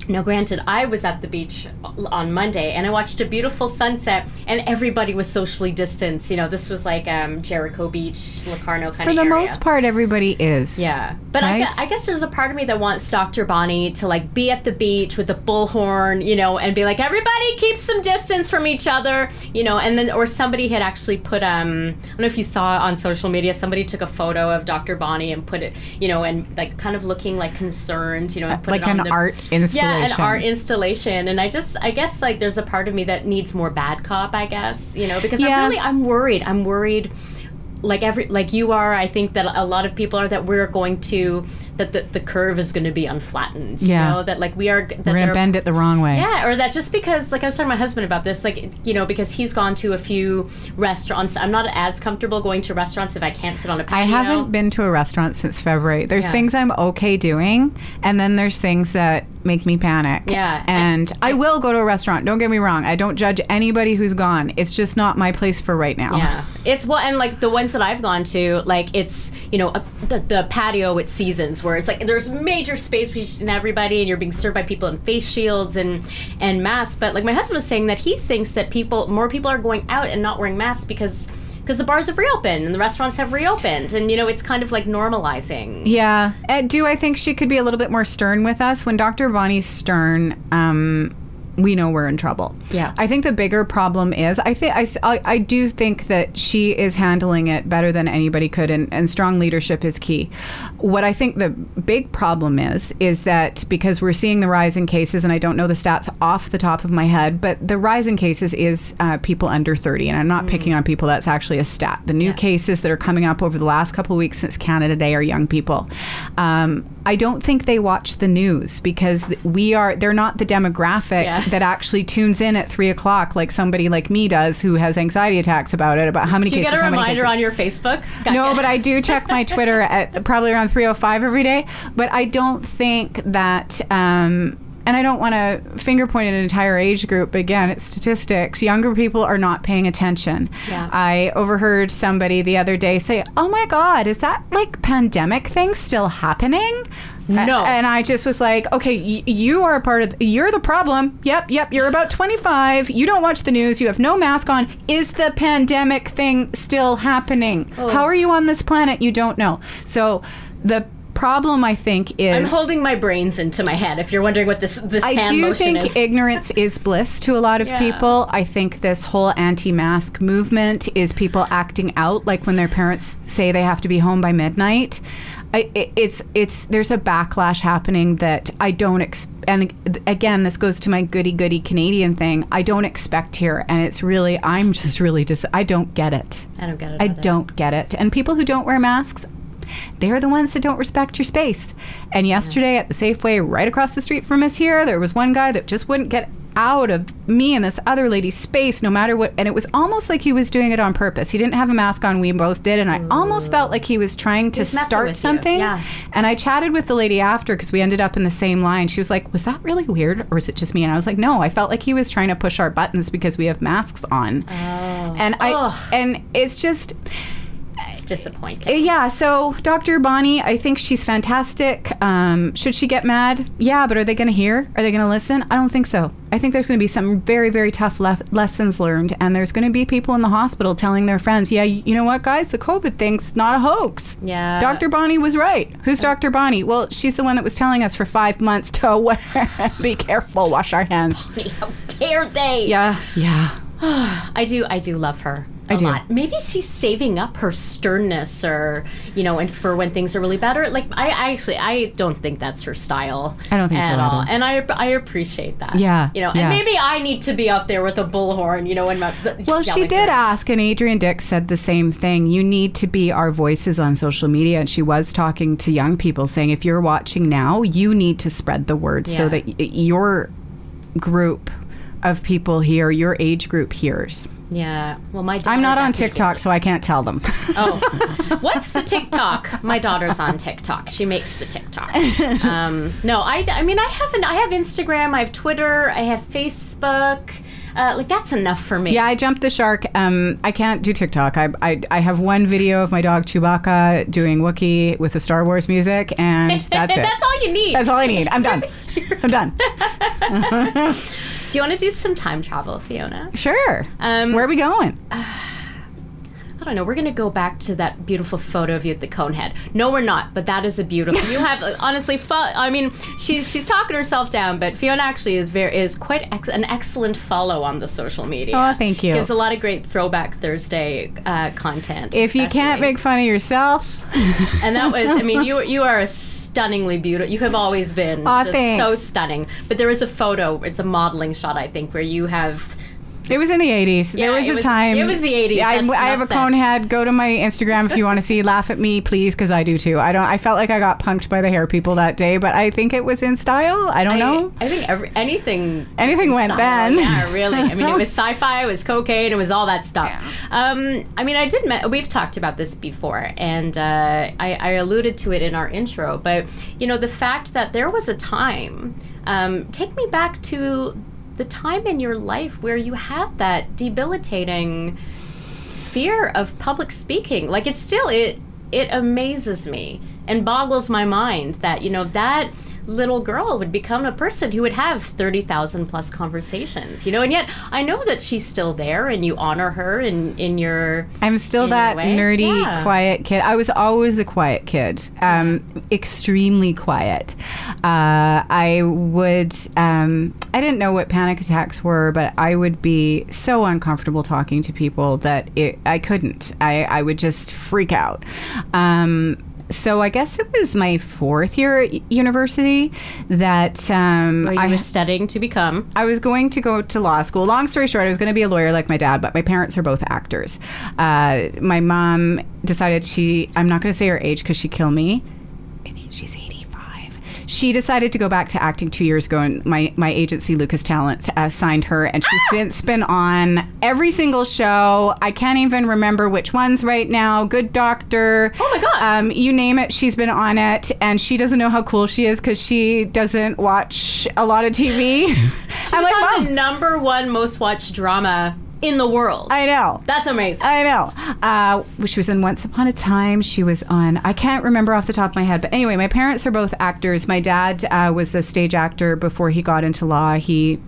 Now, granted, I was at the beach on Monday and I watched a beautiful sunset, and everybody was socially distanced. You know, this was like um, Jericho Beach, Locarno kind of. For the area. most part, everybody is. Yeah, but I, Right? gue- I guess there's a part of me that wants Dr. Bonnie to like be at the beach with a bullhorn, you know, and be like, everybody keep some distance from each other, you know, and then or somebody had actually put um I don't know if you saw on social media, somebody took a photo of Dr. Bonnie and put it, you know, and like kind of looking like concerned, you know, and put like it on an the, art installation. yeah, an art installation, and I just, I guess, like, there's a part of me that needs more bad cop, I guess, you know, because Yeah. I'm really, I'm worried. I'm worried, like every, like you are. I think that a lot of people are that we're going to, that the, the curve is going to be unflattened. Yeah. you know, that like we are, that We're going to bend it the wrong way. yeah, or that just because, like, I was talking to my husband about this, like, you know, because he's gone to a few restaurants. I'm not as comfortable going to restaurants if I can't sit on a I patio. I haven't been to a restaurant since February. There's Yeah. things I'm okay doing, and then there's things that make me panic. Yeah. And I will go to a restaurant. Don't get me wrong. I don't judge anybody who's gone. It's just not my place for right now. Yeah, it's well, and like the ones that I've gone to, like it's you know a, the, the patio at Seasons where it's like there's major space between everybody, and you're being served by people in face shields and and masks. But like my husband was saying that he thinks that people more people are going out and not wearing masks because because the bars have reopened and the restaurants have reopened, and you know it's kind of like normalizing. Yeah. Uh, do I think she could be a little bit more stern with us? When Dr. bonnie stern, um, we know we're in trouble. Yeah. I think the bigger problem is I think I, I- do think that she is handling it better than anybody could, and, and strong leadership is key. What I think the big problem is is that because we're seeing the rise in cases, and I don't know the stats off the top of my head, but the rise in cases is uh, people under 30, and I'm not picking on people. That's actually a stat. The new cases that are coming up over the last couple of weeks since Canada Day are young people. Um, I don't think they watch the news because we are. They're not the demographic Yeah. That actually tunes in at three o'clock like somebody like me does who has anxiety attacks about it about how many Do you cases. get a reminder on your Facebook? Got No, it. but I do check my Twitter at probably around 3:05 every day. But I don't think that. Um, and I don't want to finger point an entire age group. but Again, it's statistics. Younger people are not paying attention. Yeah. I overheard somebody the other day say, "Oh my God, is that like pandemic thing still happening?" No. And I just was like, okay, y- you are a part of, you're the problem. Yep, yep. You're about 25. You don't watch the news. You have no mask on. Is the pandemic thing still happening? Oh. How are you on this planet? You don't know. So the problem, I think, is. I'm holding my brains into my head. If you're wondering what this this I hand do think is. ignorance is bliss to a lot of Yeah. people. I think this whole anti-mask movement is people acting out like when their parents say they have to be home by midnight. I, it, it's it's there's a backlash happening that I don't ex- and again this goes to my goody goody Canadian thing. I don't expect here, and it's really I'm just really dis- I don't get it. I don't get it. I either. don't get it. And people who don't wear masks, they're the ones that don't respect your space. And yesterday at the Safeway right across the street from us here, there was one guy that just wouldn't get out of me and this other lady's space no matter what and it was almost like he was doing it on purpose. He didn't have a mask on, we both did, and I almost felt like he was trying to start something. yeah. And I chatted with the lady after because we ended up in the same line. She was like, "Was that really weird, or is it just me?" And I was like, "No, I felt like he was trying to push our buttons because we have masks on." Oh. And I Ugh. and it's just It's disappointing. yeah. So Dr. Bonnie, I think she's fantastic. Um, should she get mad? Yeah, but are they going to hear? Are they going to listen? I don't think so. I think there's going to be some very very tough le- lessons learned, and there's going to be people in the hospital telling their friends, "Yeah, you know what, guys, the COVID thing's not a hoax." Yeah. Dr. Bonnie was right. Who's Dr. Bonnie? Well, she's the one that was telling us for five months to wear, be careful, wash our hands. How dare they? Yeah, yeah. I do. I do love her. A I do. lot. Maybe she's saving up her sternness, or you know, and for when things are really bad. Or like, I, I actually, I don't think that's her style. I don't think so at all. either. And I, I appreciate that. Yeah, you know, yeah. and maybe I need to be out there with a bullhorn, you know, and my, Well, she did for- ask, and Adrian Dix said the same thing. You need to be our voices on social media. And she was talking to young people, saying, if you're watching now, you need to spread the word so that your group of people here, your age group hears. Yeah. Well, my. I'm not on TikTok, so I can't tell them. Oh, what's the TikTok? My daughter's on TikTok. She makes the TikTok. Um, no, I, I mean, I haven't. I have Instagram. I have Twitter. I have Facebook. Uh, like that's enough for me. yeah, I jumped the shark. Um, I can't do TikTok. I, I, I have one video of my dog Chewbacca doing Wookiee with the Star Wars music, and that's it. that's all you need. That's all I need. I'm done. I'm done. Do you want to do some time travel, Fiona? Sure. Um, Where are we going? I don't know. We're gonna go back to that beautiful photo of you at the Conehead. No, we're not. But that is a beautiful. You have honestly. Fu- I mean, she she's talking herself down, but Fiona actually is very is quite ex- an excellent follow on the social media. Oh, thank you. Gives a lot of great Throwback Thursday uh, content. If you can't make fun of yourself, and that was, I mean, you you are a stunningly beautiful. You have always been Aw, so stunning. But there is a photo. It's a modeling shot, I think, where you have. It was in the 80s. Yeah, there was a was- time. it was the 80s. I, I have a cone head. Go to my Instagram if you want to see. Laugh at me, please, because I do too. I don't. I felt like I got punked by the hair people that day, but I think it was in style. I don't know. I, I think every, anything. Anything went style. then. Yeah, really. I mean, it was sci-fi, it was cocaine, it was all that stuff. Yeah. Um, I mean, I did. Me- we've talked about this before, and uh, I, I alluded to it in our intro. But you know, the fact that there was a time. Um, take me back to the time in your life where you had that debilitating fear of public speaking. Like it's still it it amazes me and boggles my mind that you know that little girl would become a person who would have 30,000 plus conversations, you know, and yet I know that she's still there and you honor her in, in your. I'm still that nerdy, Yeah. quiet kid. I was always a quiet kid, um, extremely quiet. Uh, I would, um, I didn't know what panic attacks were, but I would be so uncomfortable talking to people that it, I couldn't. I, I would just freak out. Um, so I guess it was my fourth year at university that um, I was studying to become. I was going to go to law school. Long story short, I was going to be a lawyer like my dad, but my parents are both actors. Uh, my mom decided she, I'm not going to say her age because she'd kill me. I think she's 85. She decided to go back to acting two years ago, and my, my agency, Lucas Talent, uh, signed her, and she's since been on every single show. I can't even remember which ones right now. Good Doctor. Oh my God. Um, you name it, she's been on it, and she doesn't know how cool she is because she doesn't watch a lot of TV. She was like, on mom. the number one most watched drama in the world. I know. That's amazing. I know. Uh, she was in Once Upon a Time. She was on, I can't remember off the top of my head, but anyway, my parents are both actors. My dad uh, was a stage actor before he got into law. He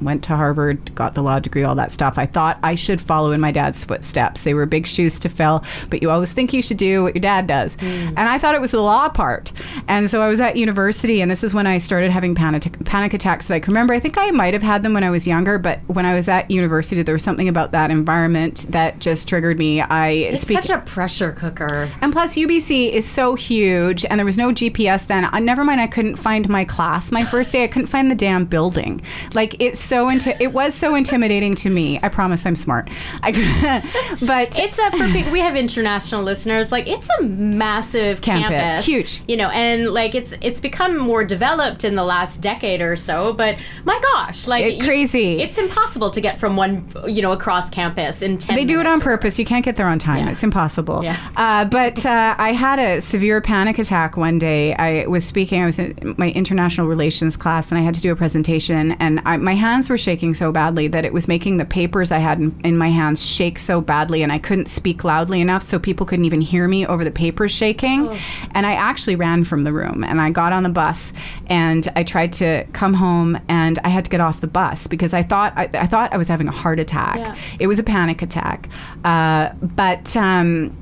went to Harvard, got the law degree, all that stuff. I thought I should follow in my dad's footsteps. They were big shoes to fill, but you always think you should do what your dad does. And I thought it was the law part. And so I was at university, and this is when I started having panic, panic attacks that I can remember. I think I might have had them when I was younger, but when I was at university, there was something about that environment that just triggered me. I it's speak. such a pressure cooker. And plus, UBC is so huge, and there was no GPS then. Uh, never mind, I couldn't find my class. My first day, I couldn't find the damn building. Like it's so inti- it was so intimidating to me. I promise I'm smart. I but It's a for we have international listeners. Like it's a massive Campus. campus, Huge. You know, and like it's it's become more developed in the last decade or so. But my gosh, like It- you- crazy. it's impossible to get from one you know across campus in ten. They do it on purpose. You can't get there on time. Yeah. It's impossible. Yeah. Uh, but uh, I had a severe panic attack one day. I was speaking. I was in my international relations class, and I had to do a presentation. And I, my hands were shaking so badly that it was making the papers I had in, in my hands shake so badly, and I couldn't speak loudly enough, so people couldn't even hear me over the papers shaking. And I actually ran from the room, and I got on the bus, and I tried to come home, and I had to get off the bus because I thought I, I thought I was having a heart attack. Yeah. It was a panic attack, uh, but um,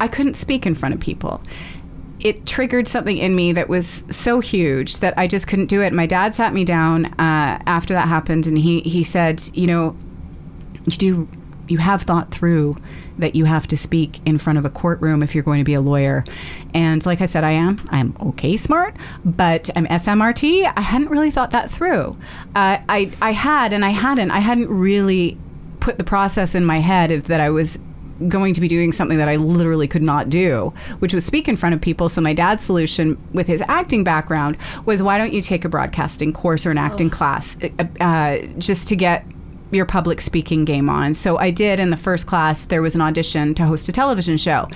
I couldn't speak in front of people. It triggered something in me that was so huge that I just couldn't do it. My dad sat me down uh, after that happened, and he he said, "You know, you do." You have thought through that you have to speak in front of a courtroom if you're going to be a lawyer. And like I said, I am. I'm okay smart, but I'm SMRT. I hadn't really thought that through. Uh, I, I had, and I hadn't. I hadn't really put the process in my head that I was going to be doing something that I literally could not do, which was speak in front of people. So my dad's solution with his acting background was why don't you take a broadcasting course or an acting class uh, uh, just to get your public speaking game on. So I did in the first class, there was an audition to host a television show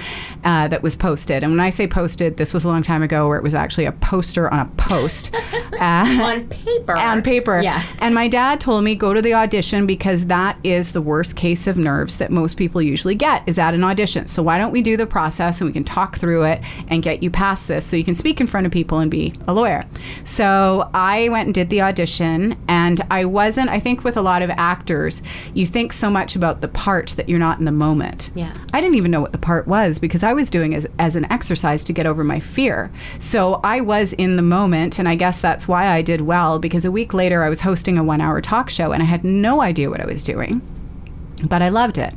uh, that was posted. And when I say posted, this was a long time ago where it was actually a poster on a post. uh, on paper. on paper. Yeah. And my dad told me go to the audition because that is the worst case of nerves that most people usually get is at an audition. So why don't we do the process and we can talk through it and get you past this so you can speak in front of people and be a lawyer. So I went and did the audition and I wasn't I think with a lot of actors you think so much about the part that you're not in the moment. Yeah. I didn't even know what the part was because I was doing it as, as an exercise to get over my fear. So I was in the moment, and I guess that's why I did well because a week later I was hosting a one hour talk show and I had no idea what I was doing, but I loved it.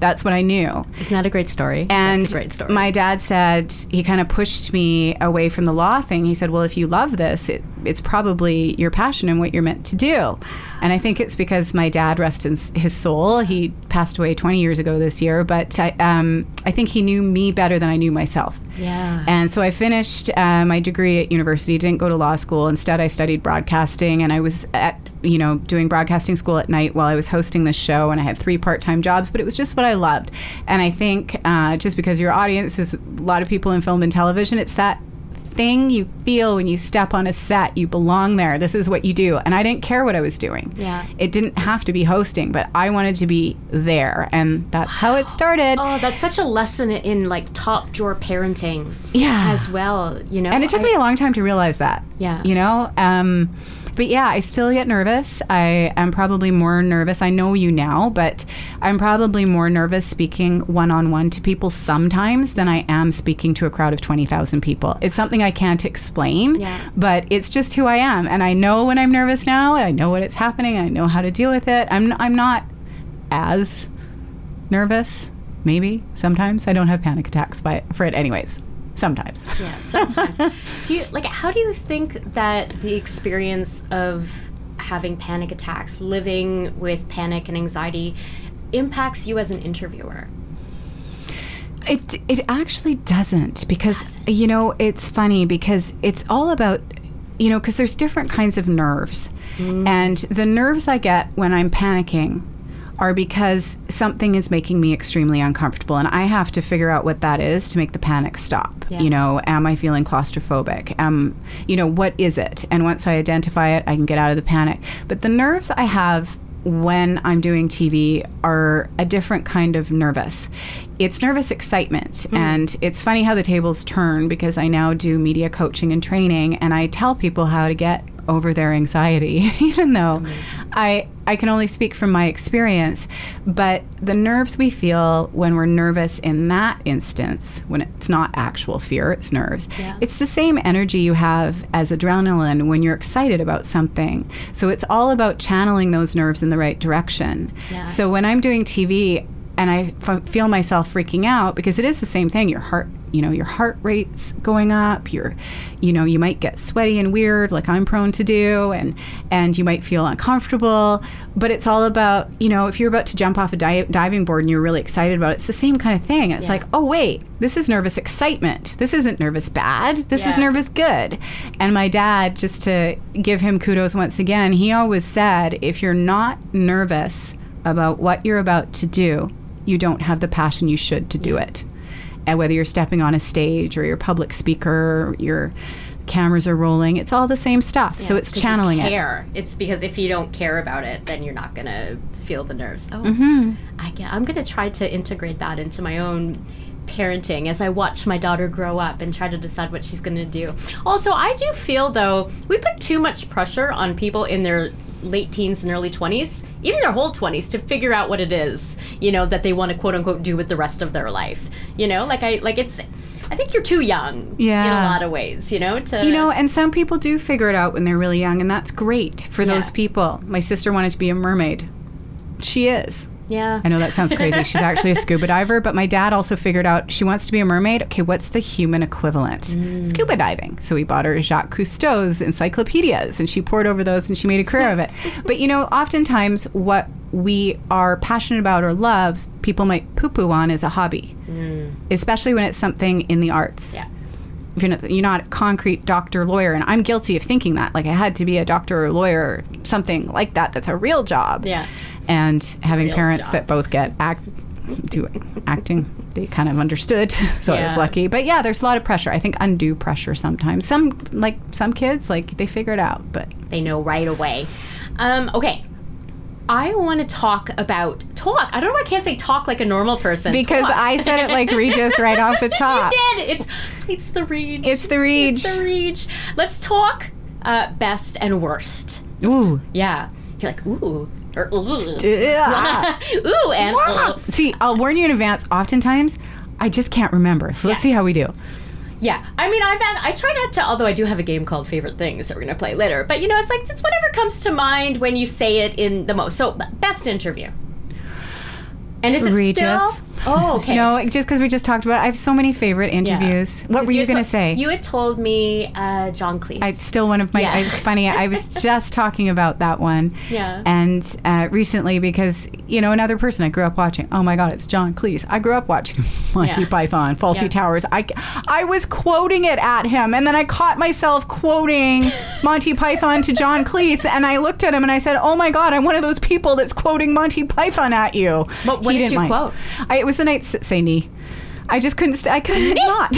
That's what I knew. Isn't that a great story? And That's a great story. my dad said he kind of pushed me away from the law thing. He said, "Well, if you love this, it, it's probably your passion and what you're meant to do." And I think it's because my dad, rest in his soul, he passed away 20 years ago this year. But I, um, I think he knew me better than I knew myself. yeah. And so I finished uh, my degree at university, didn't go to law school. Instead, I studied broadcasting and I was at, you know, doing broadcasting school at night while I was hosting the show. And I had three part time jobs, but it was just what I loved. And I think uh, just because your audience is a lot of people in film and television, it's that thing you feel when you step on a set. You belong there. This is what you do. And I didn't care what I was doing. Yeah. It didn't have to be hosting, but I wanted to be there. And that's how it started. Oh, that's such a lesson in like top drawer parenting. Yeah. As well, you know. and it took I- me a long time to realize that. Yeah. You know? Um, but yeah, I still get nervous. I am probably more nervous. I know you now, but I'm probably more nervous speaking one on one to people sometimes than I am speaking to a crowd of 20,000 people. It's something I can't explain, Yeah. but it's just who I am. And I know when I'm nervous now, I know what it's happening, I know how to deal with it. I'm, I'm not as nervous, maybe sometimes. I don't have panic attacks by, for it, anyways. Sometimes. Yeah, sometimes. do you like? How do you think that the experience of having panic attacks, living with panic and anxiety, impacts you as an interviewer? It it actually doesn't because you know it's funny because it's all about you know because there's different kinds of nerves, mm. and the nerves I get when I'm panicking are because something is making me extremely uncomfortable and I have to figure out what that is to make the panic stop. Yeah. You know, am I feeling claustrophobic? Um, you know, what is it? And once I identify it, I can get out of the panic. But the nerves I have when I'm doing TV are a different kind of nervous. It's nervous excitement. And it's funny how the tables turn because I now do media coaching and training and I tell people how to get over their anxiety, even though I I can only speak from my experience. But the nerves we feel when we're nervous in that instance, when it's not actual fear, it's nerves. Yeah. It's the same energy you have as adrenaline when you're excited about something. So it's all about channeling those nerves in the right direction. Yeah. So when I'm doing TV and I f- feel myself freaking out because it is the same thing, your heart, you know, your heart rate's going up. You're, you know, you might get sweaty and weird, like I'm prone to do, and and you might feel uncomfortable. But it's all about, you know, if you're about to jump off a di- diving board and you're really excited about it, it's the same kind of thing. It's Yeah. like, oh wait, this is nervous excitement. This isn't nervous bad. This is nervous good. And my dad, just to give him kudos once again, he always said, if you're not nervous about what you're about to do, you don't have the passion you should to do it. And whether you're stepping on a stage or you're a public speaker, your cameras are rolling, it's all the same stuff. so it's 'cause you channeling it. care. It's because if you don't care about it, then you're not gonna feel the nerves. Oh, Mm-hmm. I get, I'm gonna try to integrate that into my own parenting as I watch my daughter grow up and try to decide what she's gonna do. Also, I do feel though we put too much pressure on people in their late teens and early 20s, even their whole 20s, to figure out what it is, you know, that they want to quote unquote do with the rest of their life. You know, like I like it's. I think you're too young yeah. in a lot of ways, you know, to You know, and some people do figure it out when they're really young, and that's great for those people. My sister wanted to be a mermaid. She is. Yeah. I know that sounds crazy. She's actually a scuba diver, but my dad also figured out she wants to be a mermaid. Okay, what's the human equivalent? Mm. Scuba diving. So we bought her Jacques Cousteau's encyclopedias and she poured over those and she made a career of it. But you know, oftentimes what we are passionate about or love, people might poo poo on as a hobby, mm. especially when it's something in the arts Yeah. You're not, you're not a concrete doctor lawyer and i'm guilty of thinking that like i had to be a doctor or lawyer or something like that that's a real job Yeah. and having Real parents job. that both get act do acting they kind of understood so i was lucky but yeah there's a lot of pressure i think undue pressure sometimes some like some kids like they figure it out but they know right away. Um, okay. I want to talk about talk. I don't know why I can't say talk like a normal person. because Talk. i said it like regis right off the top you did. It's it's the reach. It's the reach. It's the reach. Let's talk uh, best and worst. ooh Yeah. You're like ooh or ooh. Yeah. ooh and ooh. see i'll warn you in advance oftentimes i just can't remember so let's Yeah. see how we do Yeah, I mean, I've had, I try not to, although I do have a game called Favorite Things that we're going to play later. But, you know, it's like, it's whatever comes to mind when you say it in the most. So, best interview. And is it Regis. still? Oh, okay. No, just because we just talked about it, I have so many favorite Yeah. interviews. What 'Cause were you, had going to say? You had told me uh, John Cleese. it's still one of my. Yeah. It's funny. I was just talking about that one. Yeah. And uh, recently, because you know, another person I grew up watching. Oh my God, it's John Cleese. I grew up watching Monty Yeah. Python, Fawlty Yeah. Towers. I, I was quoting it at him, and then I caught myself quoting Monty Python to John Cleese, and I looked at him and I said, "Oh my God, I'm one of those people that's quoting Monty Python at you." But what He did you mind. quote? I, it was the night. s- Say. I just couldn't. St- I couldn't not.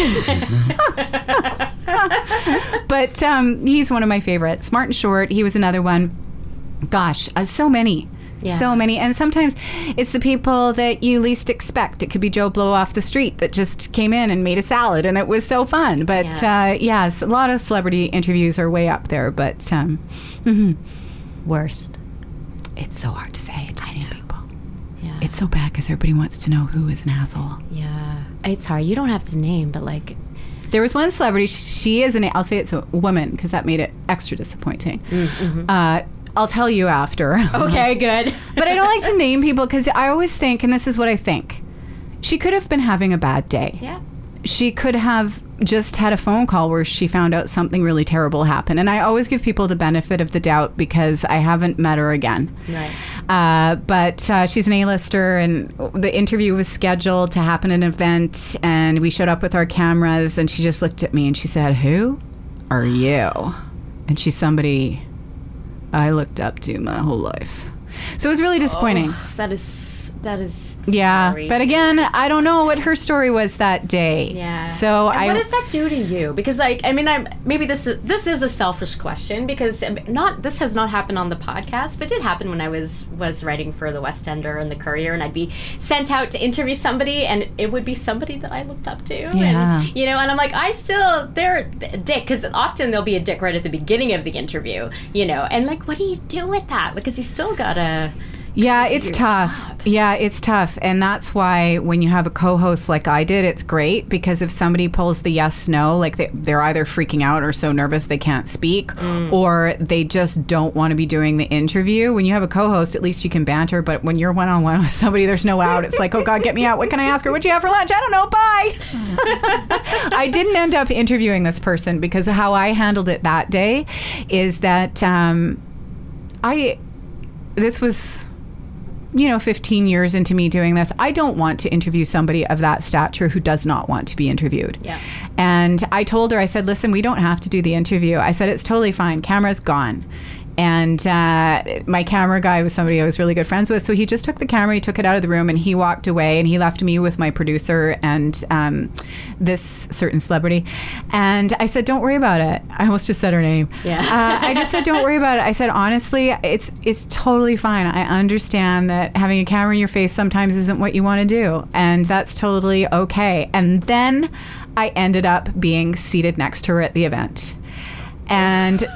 but um, he's one of my favorites. Martin Short. He was another one. Gosh, uh, so many. Yeah. So many. And sometimes it's the people that you least expect. It could be Joe Blow off the street that just came in and made a salad, and it was so fun. But Yeah. uh, yes, a lot of celebrity interviews are way up there. But um, mhm. Worst. it's so hard to say many people. Yeah. It's so bad because everybody wants to know who is an asshole. yeah. It's hard. You don't have to name, but like, There was one celebrity. She is an. I'll say it's a woman because that made it extra disappointing. Uh, I'll tell you after. okay, good. but I don't like to name people because I always think, and this is what I think. She could have been having a bad day. Yeah. She could have just had a phone call where she found out something really terrible happened. And I always give people the benefit of the doubt because I haven't met her again. Right. Uh, but uh, she's an A-lister, and the interview was scheduled to happen at an event, and we showed up with our cameras, and she just looked at me and she said, "Who are you?" And she's somebody I looked up to my whole life. So it was really disappointing. That is that is yeah, but again, I don't know what her story was that day. Yeah. So And I what does that do to you? Because like I mean, I'm maybe this is this is a selfish question because um, not this has not happened on the podcast, but it did happen when I was was writing for the West Ender and the Courier, and I'd be sent out to interview somebody, and it would be somebody that I looked up to, Yeah. and you know, and I'm like, I still they're a dick because often there'll be a dick right at the beginning of the interview, you know, and like, what do you do with that? Because you still gotta. Yeah, it's tough. Yeah, it's tough. And that's why when you have a co host like I did, it's great because if somebody pulls the yes no, like they, they're either freaking out or so nervous they can't speak, or they just don't want to be doing the interview. When you have a co host, at least you can banter. But when you're one on one with somebody, there's no out. It's like, oh God, get me out. What can I ask her? What'd you have for lunch? I don't know. Bye. I didn't end up interviewing this person because how I handled it that day is that um, I, this was you know, 15 years into me doing this, I don't want to interview somebody of that stature who does not want to be interviewed. Yeah. And I told her, I said, listen, we don't have to do the interview. I said, it's totally fine. Camera's gone. And uh, my camera guy was somebody I was really good friends with. So he just took the camera, he took it out of the room, and he walked away. And he left me with my producer and um, this certain celebrity. And I said, "Don't worry about it." I almost just said her name. Yeah. Uh, I just said, "Don't worry about it." I said, "Honestly, it's it's totally fine. I understand that having a camera in your face sometimes isn't what you want to do, and that's totally okay." And then I ended up being seated next to her at the event, and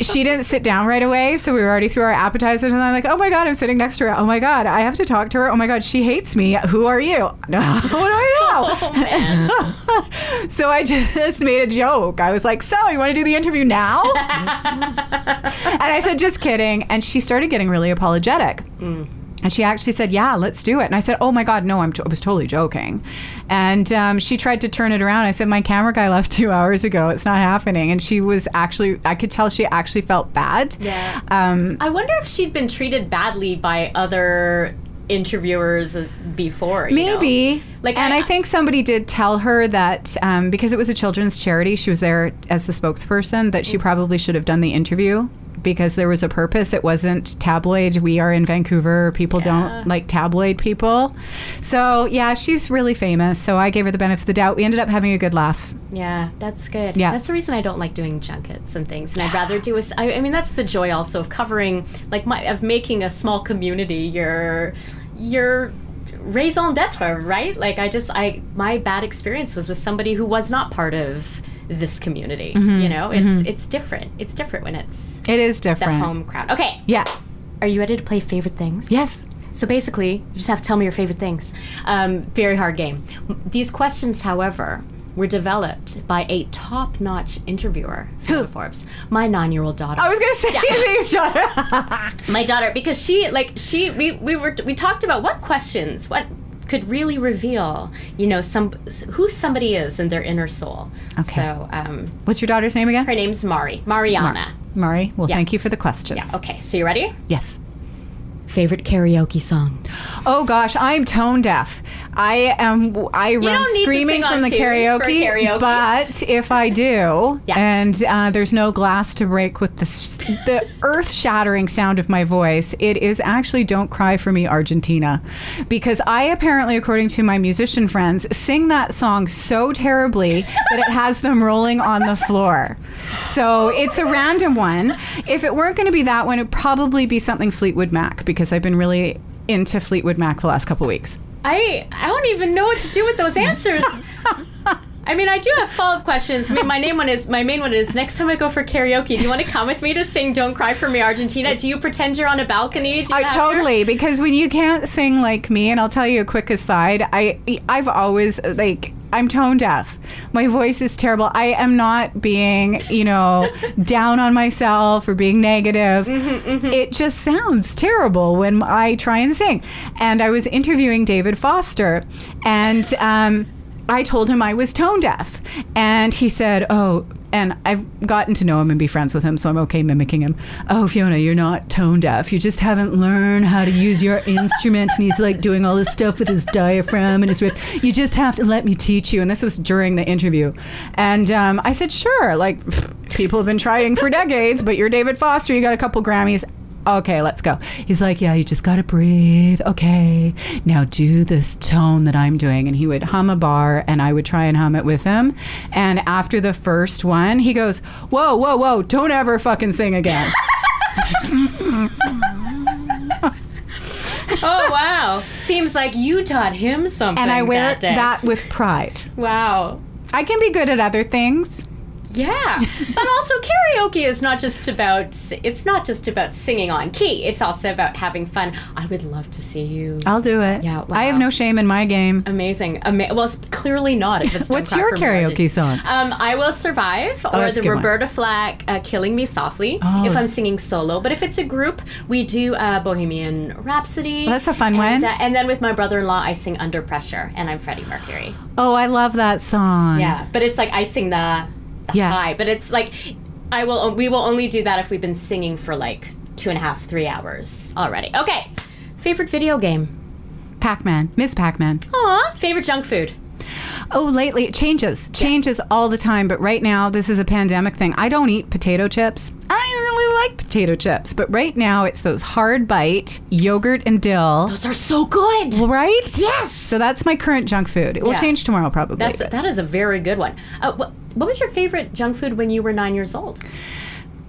she didn't sit down right away, so we were already through our appetizers, and I'm like, "Oh my god, I'm sitting next to her. Oh my god, I have to talk to her. Oh my god, she hates me. Who are you? what do I know?" Oh man. so I just made a joke. I was like, "So, you want to do the interview now?" and I said, "Just kidding." And she started getting really apologetic. Mm. And she actually said, "Yeah, let's do it." And I said, "Oh my God, no! I'm t- I was totally joking." And um, she tried to turn it around. I said, "My camera guy left two hours ago. It's not happening." And she was actually, I could tell she actually felt bad. Yeah. Um, I wonder if she'd been treated badly by other interviewers as before. you know? Maybe. Like, and I- I, think somebody did tell her that um, because it was a children's charity, she was there as the spokesperson, that Mm. she probably should have done the interview because there was a purpose. It wasn't tabloid. We are in Vancouver. People Yeah. don't like tabloid people. So, yeah, she's really famous. So I gave her the benefit of the doubt. We ended up having a good laugh. Yeah, that's good. Yeah. That's the reason I don't like doing junkets and things. And I'd rather do a. I, I mean, that's the joy also of covering, like, my of making a small community your your raison d'etre, right? Like, I just I my bad experience was with somebody who was not part of this community. Mm-hmm. You know, it's it's different. It's different when it's It is different. the home crowd. Okay, Yeah. are you ready to play favorite things? Yes. So basically, you just have to tell me your favorite things. Um, very hard game. These questions, however, were developed by a top-notch interviewer, Fiona Forbes, my nine-year-old daughter. I was going to say, Yeah. my daughter, because she, like, she, we, we were, we talked about what questions, what could really reveal, you know, some who somebody is in their inner soul. Okay. So, um, What's your daughter's name again? her name's Mari, Mariana. Mari. Well, Yeah. thank you for the questions. Yeah. Okay. So you ready? Yes. Favorite karaoke song? Oh gosh, I'm tone deaf. I am. I run don't need to screaming from the karaoke, karaoke. But if I do, Yeah. and uh, there's no glass to break with the the earth-shattering sound of my voice, it is actually "Don't Cry for Me, Argentina," because I apparently, according to my musician friends, sing that song so terribly that it has them rolling on the floor. So it's a random one. If it weren't going to be that one, it'd probably be something Fleetwood Mac because I've been really into Fleetwood Mac the last couple weeks. I I don't even know what to do with those answers. I mean, I do have follow up questions. I mean, my name one is my main one is next time I go for karaoke. Do you want to come with me to sing "Don't Cry for Me, Argentina"? Do you pretend you're on a balcony? Do you I your- totally because when you can't sing like me, and I'll tell you a quick aside. I I've always like I'm tone deaf. My voice is terrible. I am not being you know down on myself or being negative. It just sounds terrible when I try and sing. And I was interviewing David Foster, and. Um, I told him I was tone deaf. And he said, Oh, and I've gotten to know him and be friends with him, so I'm okay mimicking him. Oh, Fiona, you're not tone deaf. You just haven't learned how to use your instrument. And he's like doing all this stuff with his diaphragm and his rib. You just have to let me teach you. And this was during the interview. And um, I said, Sure. Like, people have been trying for decades, but you're David Foster. You got a couple Grammys. Okay, let's go. He's like, yeah, you just got to breathe. Okay. Now do this tone that I'm doing. And he would hum a bar and I would try and hum it with him. And after the first one, he goes, whoa, whoa, whoa, don't ever fucking sing again. Oh wow! Seems like you taught him something. and I wear that, that with pride. Wow. I can be good at other things. Yeah, but also karaoke is not just about it's not just about singing on key. It's also about having fun. I would love to see you. I'll do it. Yeah, I have no shame in my game. Amazing. Ama- well, it's clearly not. If it's Don't What's your karaoke song? Um, I will survive, or the one. Roberta Flack uh, "Killing Me Softly." Oh. If I'm singing solo, but if it's a group, we do uh, Bohemian Rhapsody. Well, that's a fun and, one. Uh, and then with my brother-in-law, I sing Under Pressure, and I'm Freddie Mercury. Oh, I love that song. Yeah, but it's like I sing the Yeah. high, but it's like I will. We will only do that if we've been singing for like two and a half, three hours already. Okay, favorite video game. Pac Man. Miss Pac Man. Aw, favorite junk food. Oh, lately it changes. Changes all the time. But right now, this is a pandemic thing. I don't eat potato chips. I like potato chips. But right now, it's those Hardbite yogurt and dill. Those are so good. Right? Yes. So that's my current junk food. It will Yeah. change tomorrow, probably. That's that is a very good one. Uh, what, what was your favorite junk food when you were nine years old?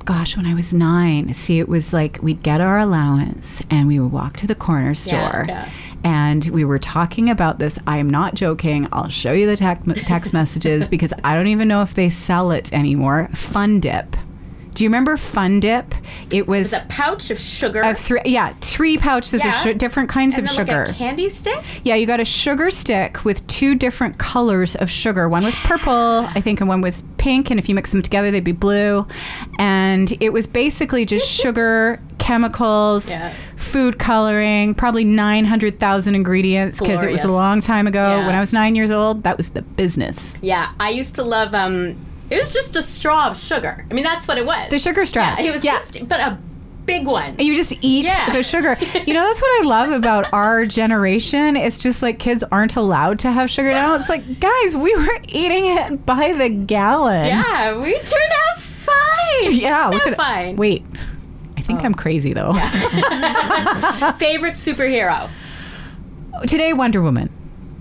gosh, when I was nine, see, it was like we'd get our allowance and we would walk to the corner store. yeah. And we were talking about this. I am not joking. I'll show you the tec- text messages because I don't even know if they sell it anymore. Fun Dip. Do you remember Fun Dip? It was It's a pouch of sugar. of three, yeah, three pouches Yeah. of su- different kinds and of sugar. like a candy stick. Yeah, you got a sugar stick with two different colors of sugar. One was purple, I think, and one was pink. And if you mix them together, they'd be blue. And it was basically just sugar, chemicals, Yeah. food coloring, probably 900,000 ingredients because it was a long time ago. Yeah. When I was nine years old, that was the business. Yeah, I used to love. Um, it was just a straw of sugar. I mean, that's what it was. The sugar straw. Yeah, it was Yeah. just, but a big one. And you just eat Yeah. the sugar. You know, that's what I love about our generation. It's just like kids aren't allowed to have sugar now. It's like, guys, we were eating it by the gallon. Yeah, we turned out fine. Yeah, so look at fine. Oh. Wait, I think oh. I'm crazy though. Favorite superhero? Today, Wonder Woman.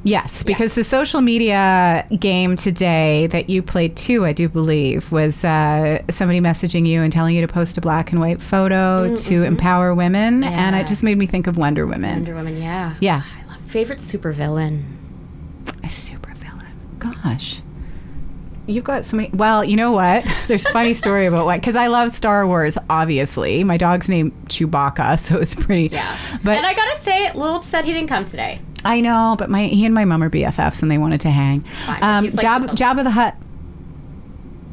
Yes, because the social media game today that you played too, I do believe, was uh, somebody messaging you and telling you to post a black and white photo to empower women, and Mm-hmm. It just made me think of Wonder Woman. Wonder Woman. Yeah. Yeah, I love favorite supervillain. a super villain. Gosh. You've got so many. Well, you know what? There's a funny story about why. Because I love Star Wars, obviously. My dog's named Chewbacca, so it's pretty. Yeah. But and I gotta say, a little upset he didn't come today. I know, but my he and my mom are BFFs, and they wanted to hang. Fine, Um, like his own- Jabba the Hutt.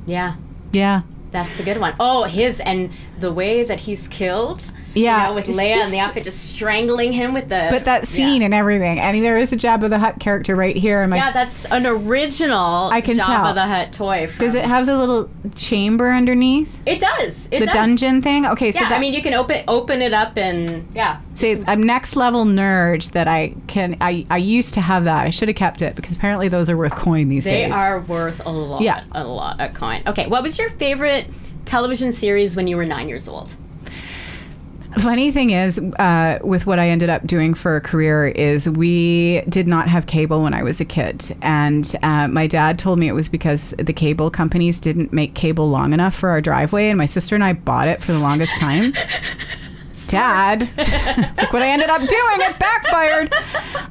Yeah. Yeah. That's a good one. Oh, his and the way that he's killed. Yeah, You know, with Leia just- and the outfit just strangling him with the. But that scene Yeah. and everything, I mean, there is a Jabba the Hutt character right here. In my Yeah, that's an original I can Jabba tell. the Hutt toy. From, does it have the little chamber underneath It does. It the does. dungeon thing? Okay, so Yeah, that, I mean, you can open open it up and yeah. say I'm next level nerd that I can. I I used to have that. I should have kept it because apparently those are worth coin these They days. They are worth a lot. Yeah. a lot of coin. Okay, what was your favorite television series when you were nine years old? Funny thing is, uh, with what I ended up doing for a career, is we did not have cable when I was a kid, and uh, my dad told me it was because the cable companies didn't make cable long enough for our driveway, and my sister and I bought it for the longest time. Dad, look what I ended up doing. It backfired.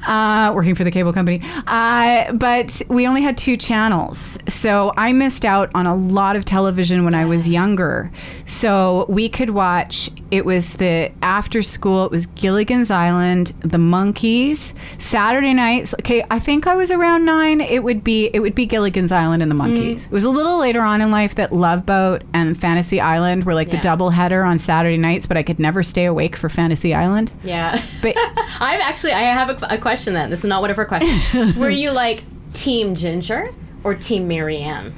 Uh, working for the cable company. Uh, but we only had two channels. So I missed out on a lot of television when I was younger. So we could watch, it was the after school, it was Gilligan's Island, The Monkees, Saturday nights. Okay, I think I was around nine. It would be it would be Gilligan's Island and The Monkees. It was a little later on in life that Love Boat and Fantasy Island were like Yeah. the double header on Saturday nights, but I could never stay awake for Fantasy Island. Yeah, But- I'm actually I have a, a question then. This is not one of her questions. were you like Team Ginger or Team Mary Ann?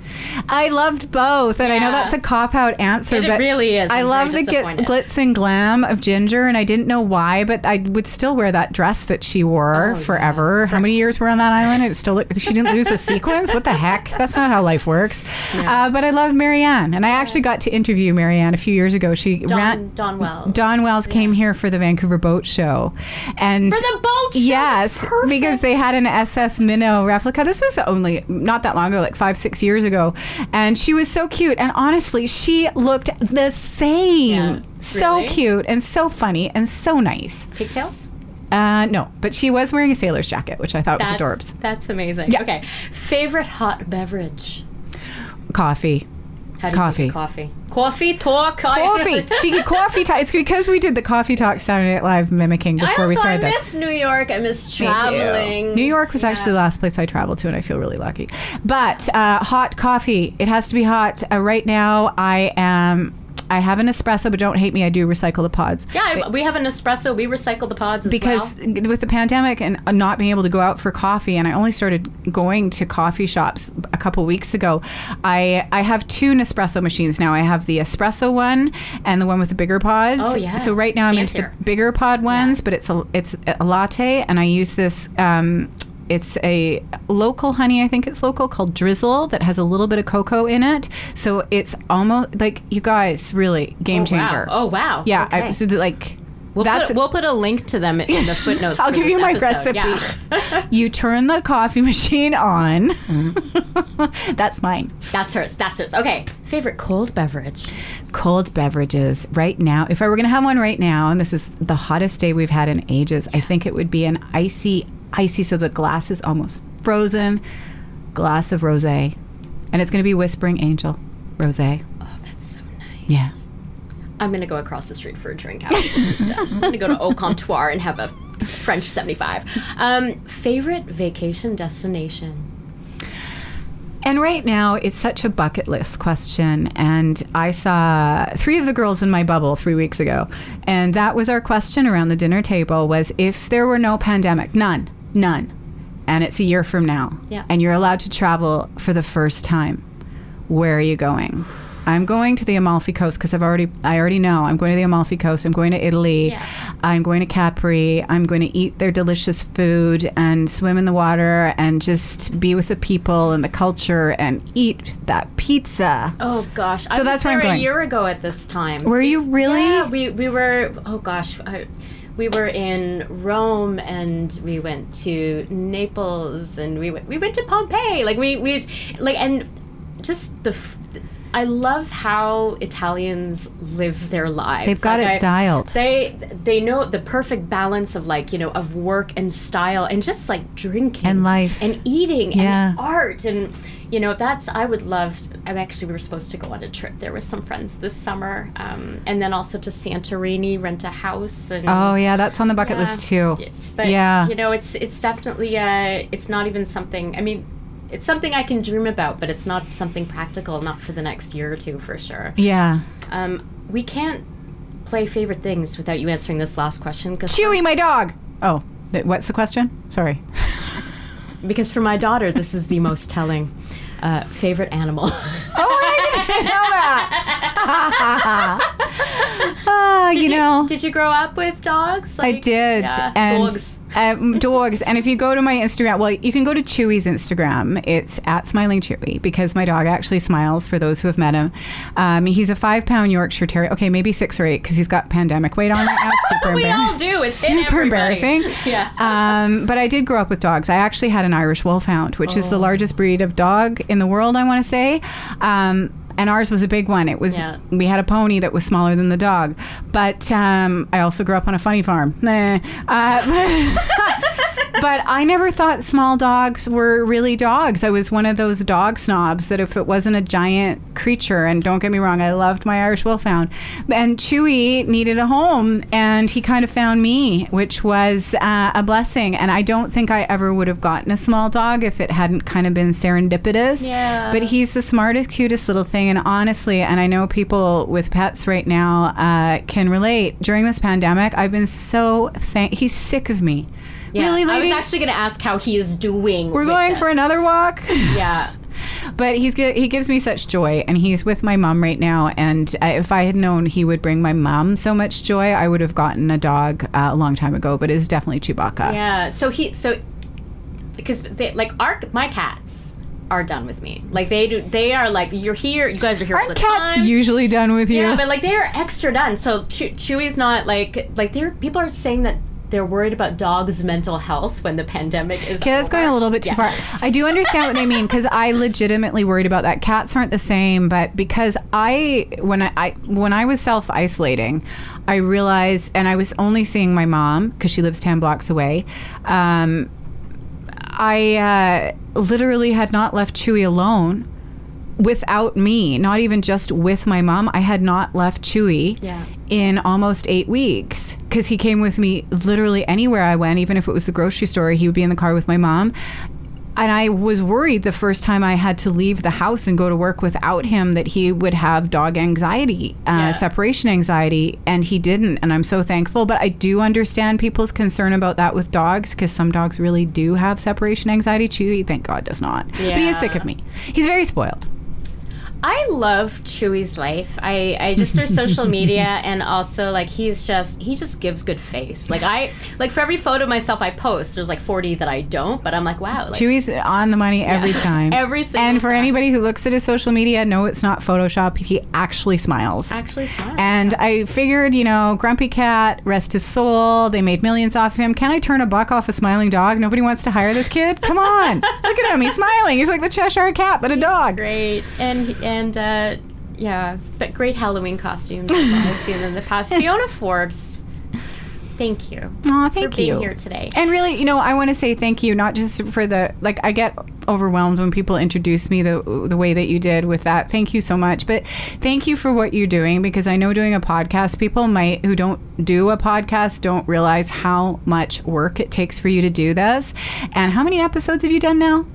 I loved both, and I know that's a cop out answer, but It but really is. I I'm love the gl- glitz and glam of Ginger, and I didn't know why, but I would still wear that dress that she wore Oh, yeah. forever. How many years were on that island? It still she didn't lose the sequence. What the heck? That's not how life works. Uh, but I love Mary Ann, and I actually got to interview Mary Ann a few years ago. She Dawn, ran. Dawn Wells. Dawn Wells came here for the Vancouver Boat Show, and For the boat show? Yes, because they had an SS Minnow replica. This was the only not that long ago, like five, six years ago, and she was so cute. And honestly, she looked the same. Yeah. So Really? cute and so funny and so nice. Pigtails? Uh, no, but she was wearing a sailor's jacket, which I thought That's, was adorbs. that's amazing. Yeah. Okay. Favorite hot beverage? Coffee. How do Coffee. coffee? Coffee talk. Coffee. she get coffee talk. It's because we did the coffee talk Saturday Night Live mimicking I before we also I started this. miss New York. I miss traveling. New York was actually the last place I traveled to, and I feel really lucky. But uh, hot coffee, it has to be hot. Uh, right now, I am. I have an espresso, but don't hate me. I do recycle the pods. Yeah, I- we have an espresso. We recycle the pods as Because well. with the pandemic and uh, not being able to go out for coffee, and I only started going to coffee shops a couple weeks ago, I I have two Nespresso machines now. I have the espresso one and the one with the bigger pods. Oh, yeah. So right now I'm into the bigger pod ones, but it's a it's a latte, and I use this. Um, it's a local honey, I think it's local, called Drizzle that has a little bit of cocoa in it. So it's almost like you guys really game Oh, changer. Wow. Oh wow. yeah. Okay. I, so like we'll, that's put, we'll put a link to them in the footnotes. I'll give you my episode. recipe. Yeah. you turn the coffee machine on. Mm-hmm. That's mine. That's hers. That's hers. Okay. Favorite cold beverage? Cold beverages right now. If I were going to have one right now, and this is the hottest day we've had in ages, I think it would be an icy, icy, so the glass is almost frozen glass of rosé, and it's going to be Whispering Angel rosé. Oh, that's so nice. Yeah. I'm gonna go across the street for a drink after this is done. I'm gonna go to Au Comptoir and have a French 75. Um, favorite vacation destination? And right now, it's such a bucket list question. And I saw three of the girls in my bubble three weeks ago. And that was our question around the dinner table was if there were no pandemic, none, none, and it's a year from now, Yeah. and you're allowed to travel for the first time, where are you going? I'm going to the Amalfi Coast because I've already I already know I'm going to the Amalfi Coast. I'm going to Italy. Yeah. I'm going to Capri. I'm going to eat their delicious food and swim in the water and just be with the people and the culture and eat that pizza. Oh gosh, I So was that's where there I'm going. a year ago at this time. Were you really? Yeah, we we were. Oh gosh, I, we were in Rome and we went to Naples and we went we went to Pompeii. Like we we like and just the. f- I love how Italians live their lives. They've got Like, it I- dialed. They they know the perfect balance of like you know of work and style and just like drinking And life. and eating Yeah. and art and you know that's I would love. To, I'm actually we were supposed to go on a trip there with some friends this summer, um, and then also to Santorini, rent a house. And, Oh yeah, that's on the bucket yeah, list too. it- but Yeah. you know it's it's definitely uh, it's not even something. I mean. It's something I can dream about, but it's not something practical, not for the next year or two, for sure. Yeah. Um, we can't play favorite things without you answering this last question because Chewy, my dog. Oh, th- what's the question? Sorry. because for my daughter this is the most telling uh, favorite animal. Oh, I didn't know Ah, you, did you, know, did you grow up with dogs? I did. yeah, and dogs. Um, dogs. And if you go to my Instagram, well, you can go to Chewy's Instagram. It's at Smiling Chewy because my dog actually smiles. For those who have met him, um, he's a five-pound Yorkshire Terrier. Okay, maybe six or eight because he's got pandemic weight on right now. Super We all do. It's super embarrassing. Yeah. Um, but I did grow up with dogs. I actually had an Irish Wolfhound, which Oh. is the largest breed of dog in the world. I want to say. Um, and ours was a big one. It was Yeah. we had a pony that was smaller than the dog. But um, I also grew up on a funny farm. Nah. Uh, but I never thought small dogs were really dogs. I was one of those dog snobs that if it wasn't a giant creature, and don't get me wrong, I loved my Irish Wolfhound, and Chewy needed a home, and he kind of found me, which was uh, a blessing. And I don't think I ever would have gotten a small dog if it hadn't kind of been serendipitous. Yeah. But he's the smartest, cutest little thing. And honestly, and I know people with pets right now uh, can relate. During this pandemic, I've been so thank. He's sick of me. Yeah. Really, I was actually going to ask how he is doing. We're going this. for another walk. Yeah. But he's he gives me such joy, and he's with my mom right now. And if I had known he would bring my mom so much joy, I would have gotten a dog uh, a long time ago. But it's definitely Chewbacca. Yeah. So he so because they, like our my cats are done with me. Like they do. They are like you're here. You guys are here all Aren't the cats time. usually done with you? Yeah, but like they're extra done. So Chew- Chewy's not like like they're people are saying that they're worried about dogs' mental health when the pandemic is. Okay, that's going a little bit too Yeah. far. I do understand what they mean because I legitimately worried about that. Cats aren't the same, but because I when I, I when I was self isolating, I realized, and I was only seeing my mom because she lives ten blocks away. Um, I uh, literally had not left Chewy alone without me, not even just with my mom. I had not left Chewy Yeah. In almost eight weeks because he came with me literally anywhere I went, even if it was the grocery store, he would be in the car with my mom. And I was worried the first time I had to leave the house and go to work without him that he would have dog anxiety, uh, Yeah. separation anxiety, and he didn't. And I'm so thankful. But I do understand people's concern about that with dogs because some dogs really do have separation anxiety. Chewy, thank God, does not. But he is sick of me. He's very spoiled. I love Chewy's life. I, I just through social media and also like he's just he just gives good face. Like I like for every photo of myself I post, there's like 40 that I don't, but I'm like wow. Like, Chewy's on the money every time. Every single And for time. anybody who looks at his social media, no, it's not Photoshop. He actually smiles. actually smart. And I figured, you know, Grumpy Cat, rest his soul. They made millions off of him. Can I turn a buck off a smiling dog? Nobody wants to hire this kid. Come on, look at him. He's smiling. He's like the Cheshire Cat, but a dog. great and and uh, yeah, but great Halloween costumes I've seen in the past. Fiona Forbes, thank you Aw, for thank being you. here today. And really, you know, I want to say thank you, not just for the like. I get overwhelmed when people introduce me the the way that you did with that. Thank you so much, but thank you for what you're doing because I know doing a podcast, people might who don't do a podcast don't realize how much work it takes for you to do this. And how many episodes have you done now?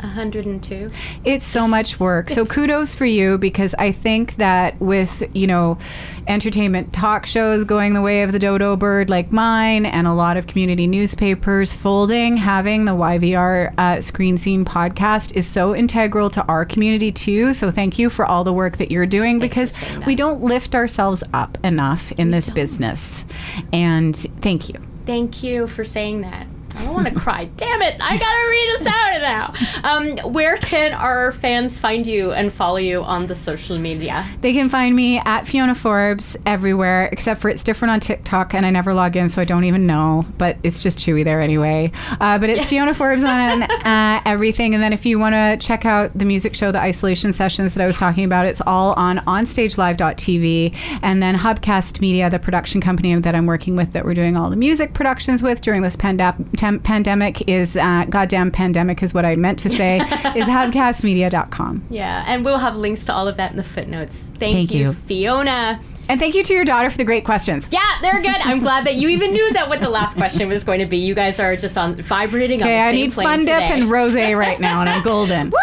102. It's so much work. So kudos for you because I think that with, you know, entertainment talk shows going the way of the dodo bird like mine and a lot of community newspapers folding, having the YVR uh, Screen Scene podcast is so integral to our community too. So thank you for all the work that you're doing Thanks because we don't lift ourselves up enough in this business. And thank you. Thank you for saying that. I don't want to cry. Damn it! I gotta read us out now. Um, where can our fans find you and follow you on the social media? They can find me at Fiona Forbes everywhere, except for it's different on TikTok, and I never log in, so I don't even know. But it's just Chewy there anyway. Uh, but it's Fiona Forbes on uh, everything. And then if you want to check out the music show, the isolation sessions that I was talking about, it's all on OnStageLive.tv. And then Hubcast Media, the production company that I'm working with, that we're doing all the music productions with during this panda- tem- pandemic, is uh, goddamn pandemic is what I meant to say. is Hubcastmedia.com. Yeah, and we'll have links to all of that in the footnotes. Thank, Thank you, you. Fiona. And thank you to your daughter for the great questions. Yeah, they're good. I'm glad that you even knew that what the last question was going to be. You guys are just on vibrating on Okay, the I need Fun Dip and Rose right now, and I'm golden.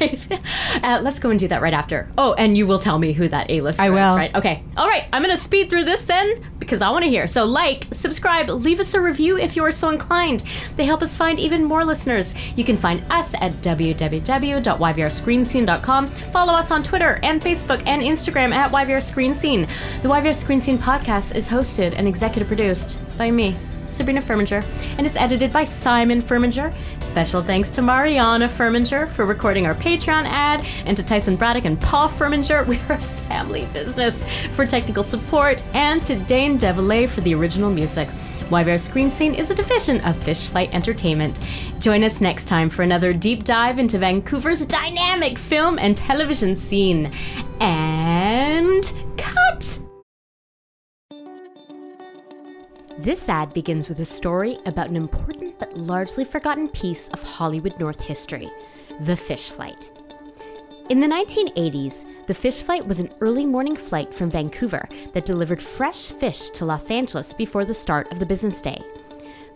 Okay, uh, let's go and do that right after. Oh, and you will tell me who that A-lister I is, will. right? Okay. All right. I'm gonna speed through this then because I want to hear. So, like, subscribe, leave us a review if you are so inclined. They help us find even more listeners. You can find us at www.yvrscreenscene.com. Follow us on Twitter and Facebook and Instagram at YVR Screen Scene. The YVR Screen Scene podcast is hosted and executive produced by me. Sabrina Furminger, and it's edited by Simon Furminger. Special thanks to Mariana Furminger for recording our Patreon ad, and to Tyson Braddock and Paul Furminger, we're a family business, for technical support, and to Dane Devilay for the original music. YVR Screen Scene is a division of Fish Flight Entertainment. Join us next time for another deep dive into Vancouver's dynamic film and television scene. And cut! This ad begins with a story about an important but largely forgotten piece of Hollywood North history the fish flight. In the 1980s, the fish flight was an early morning flight from Vancouver that delivered fresh fish to Los Angeles before the start of the business day.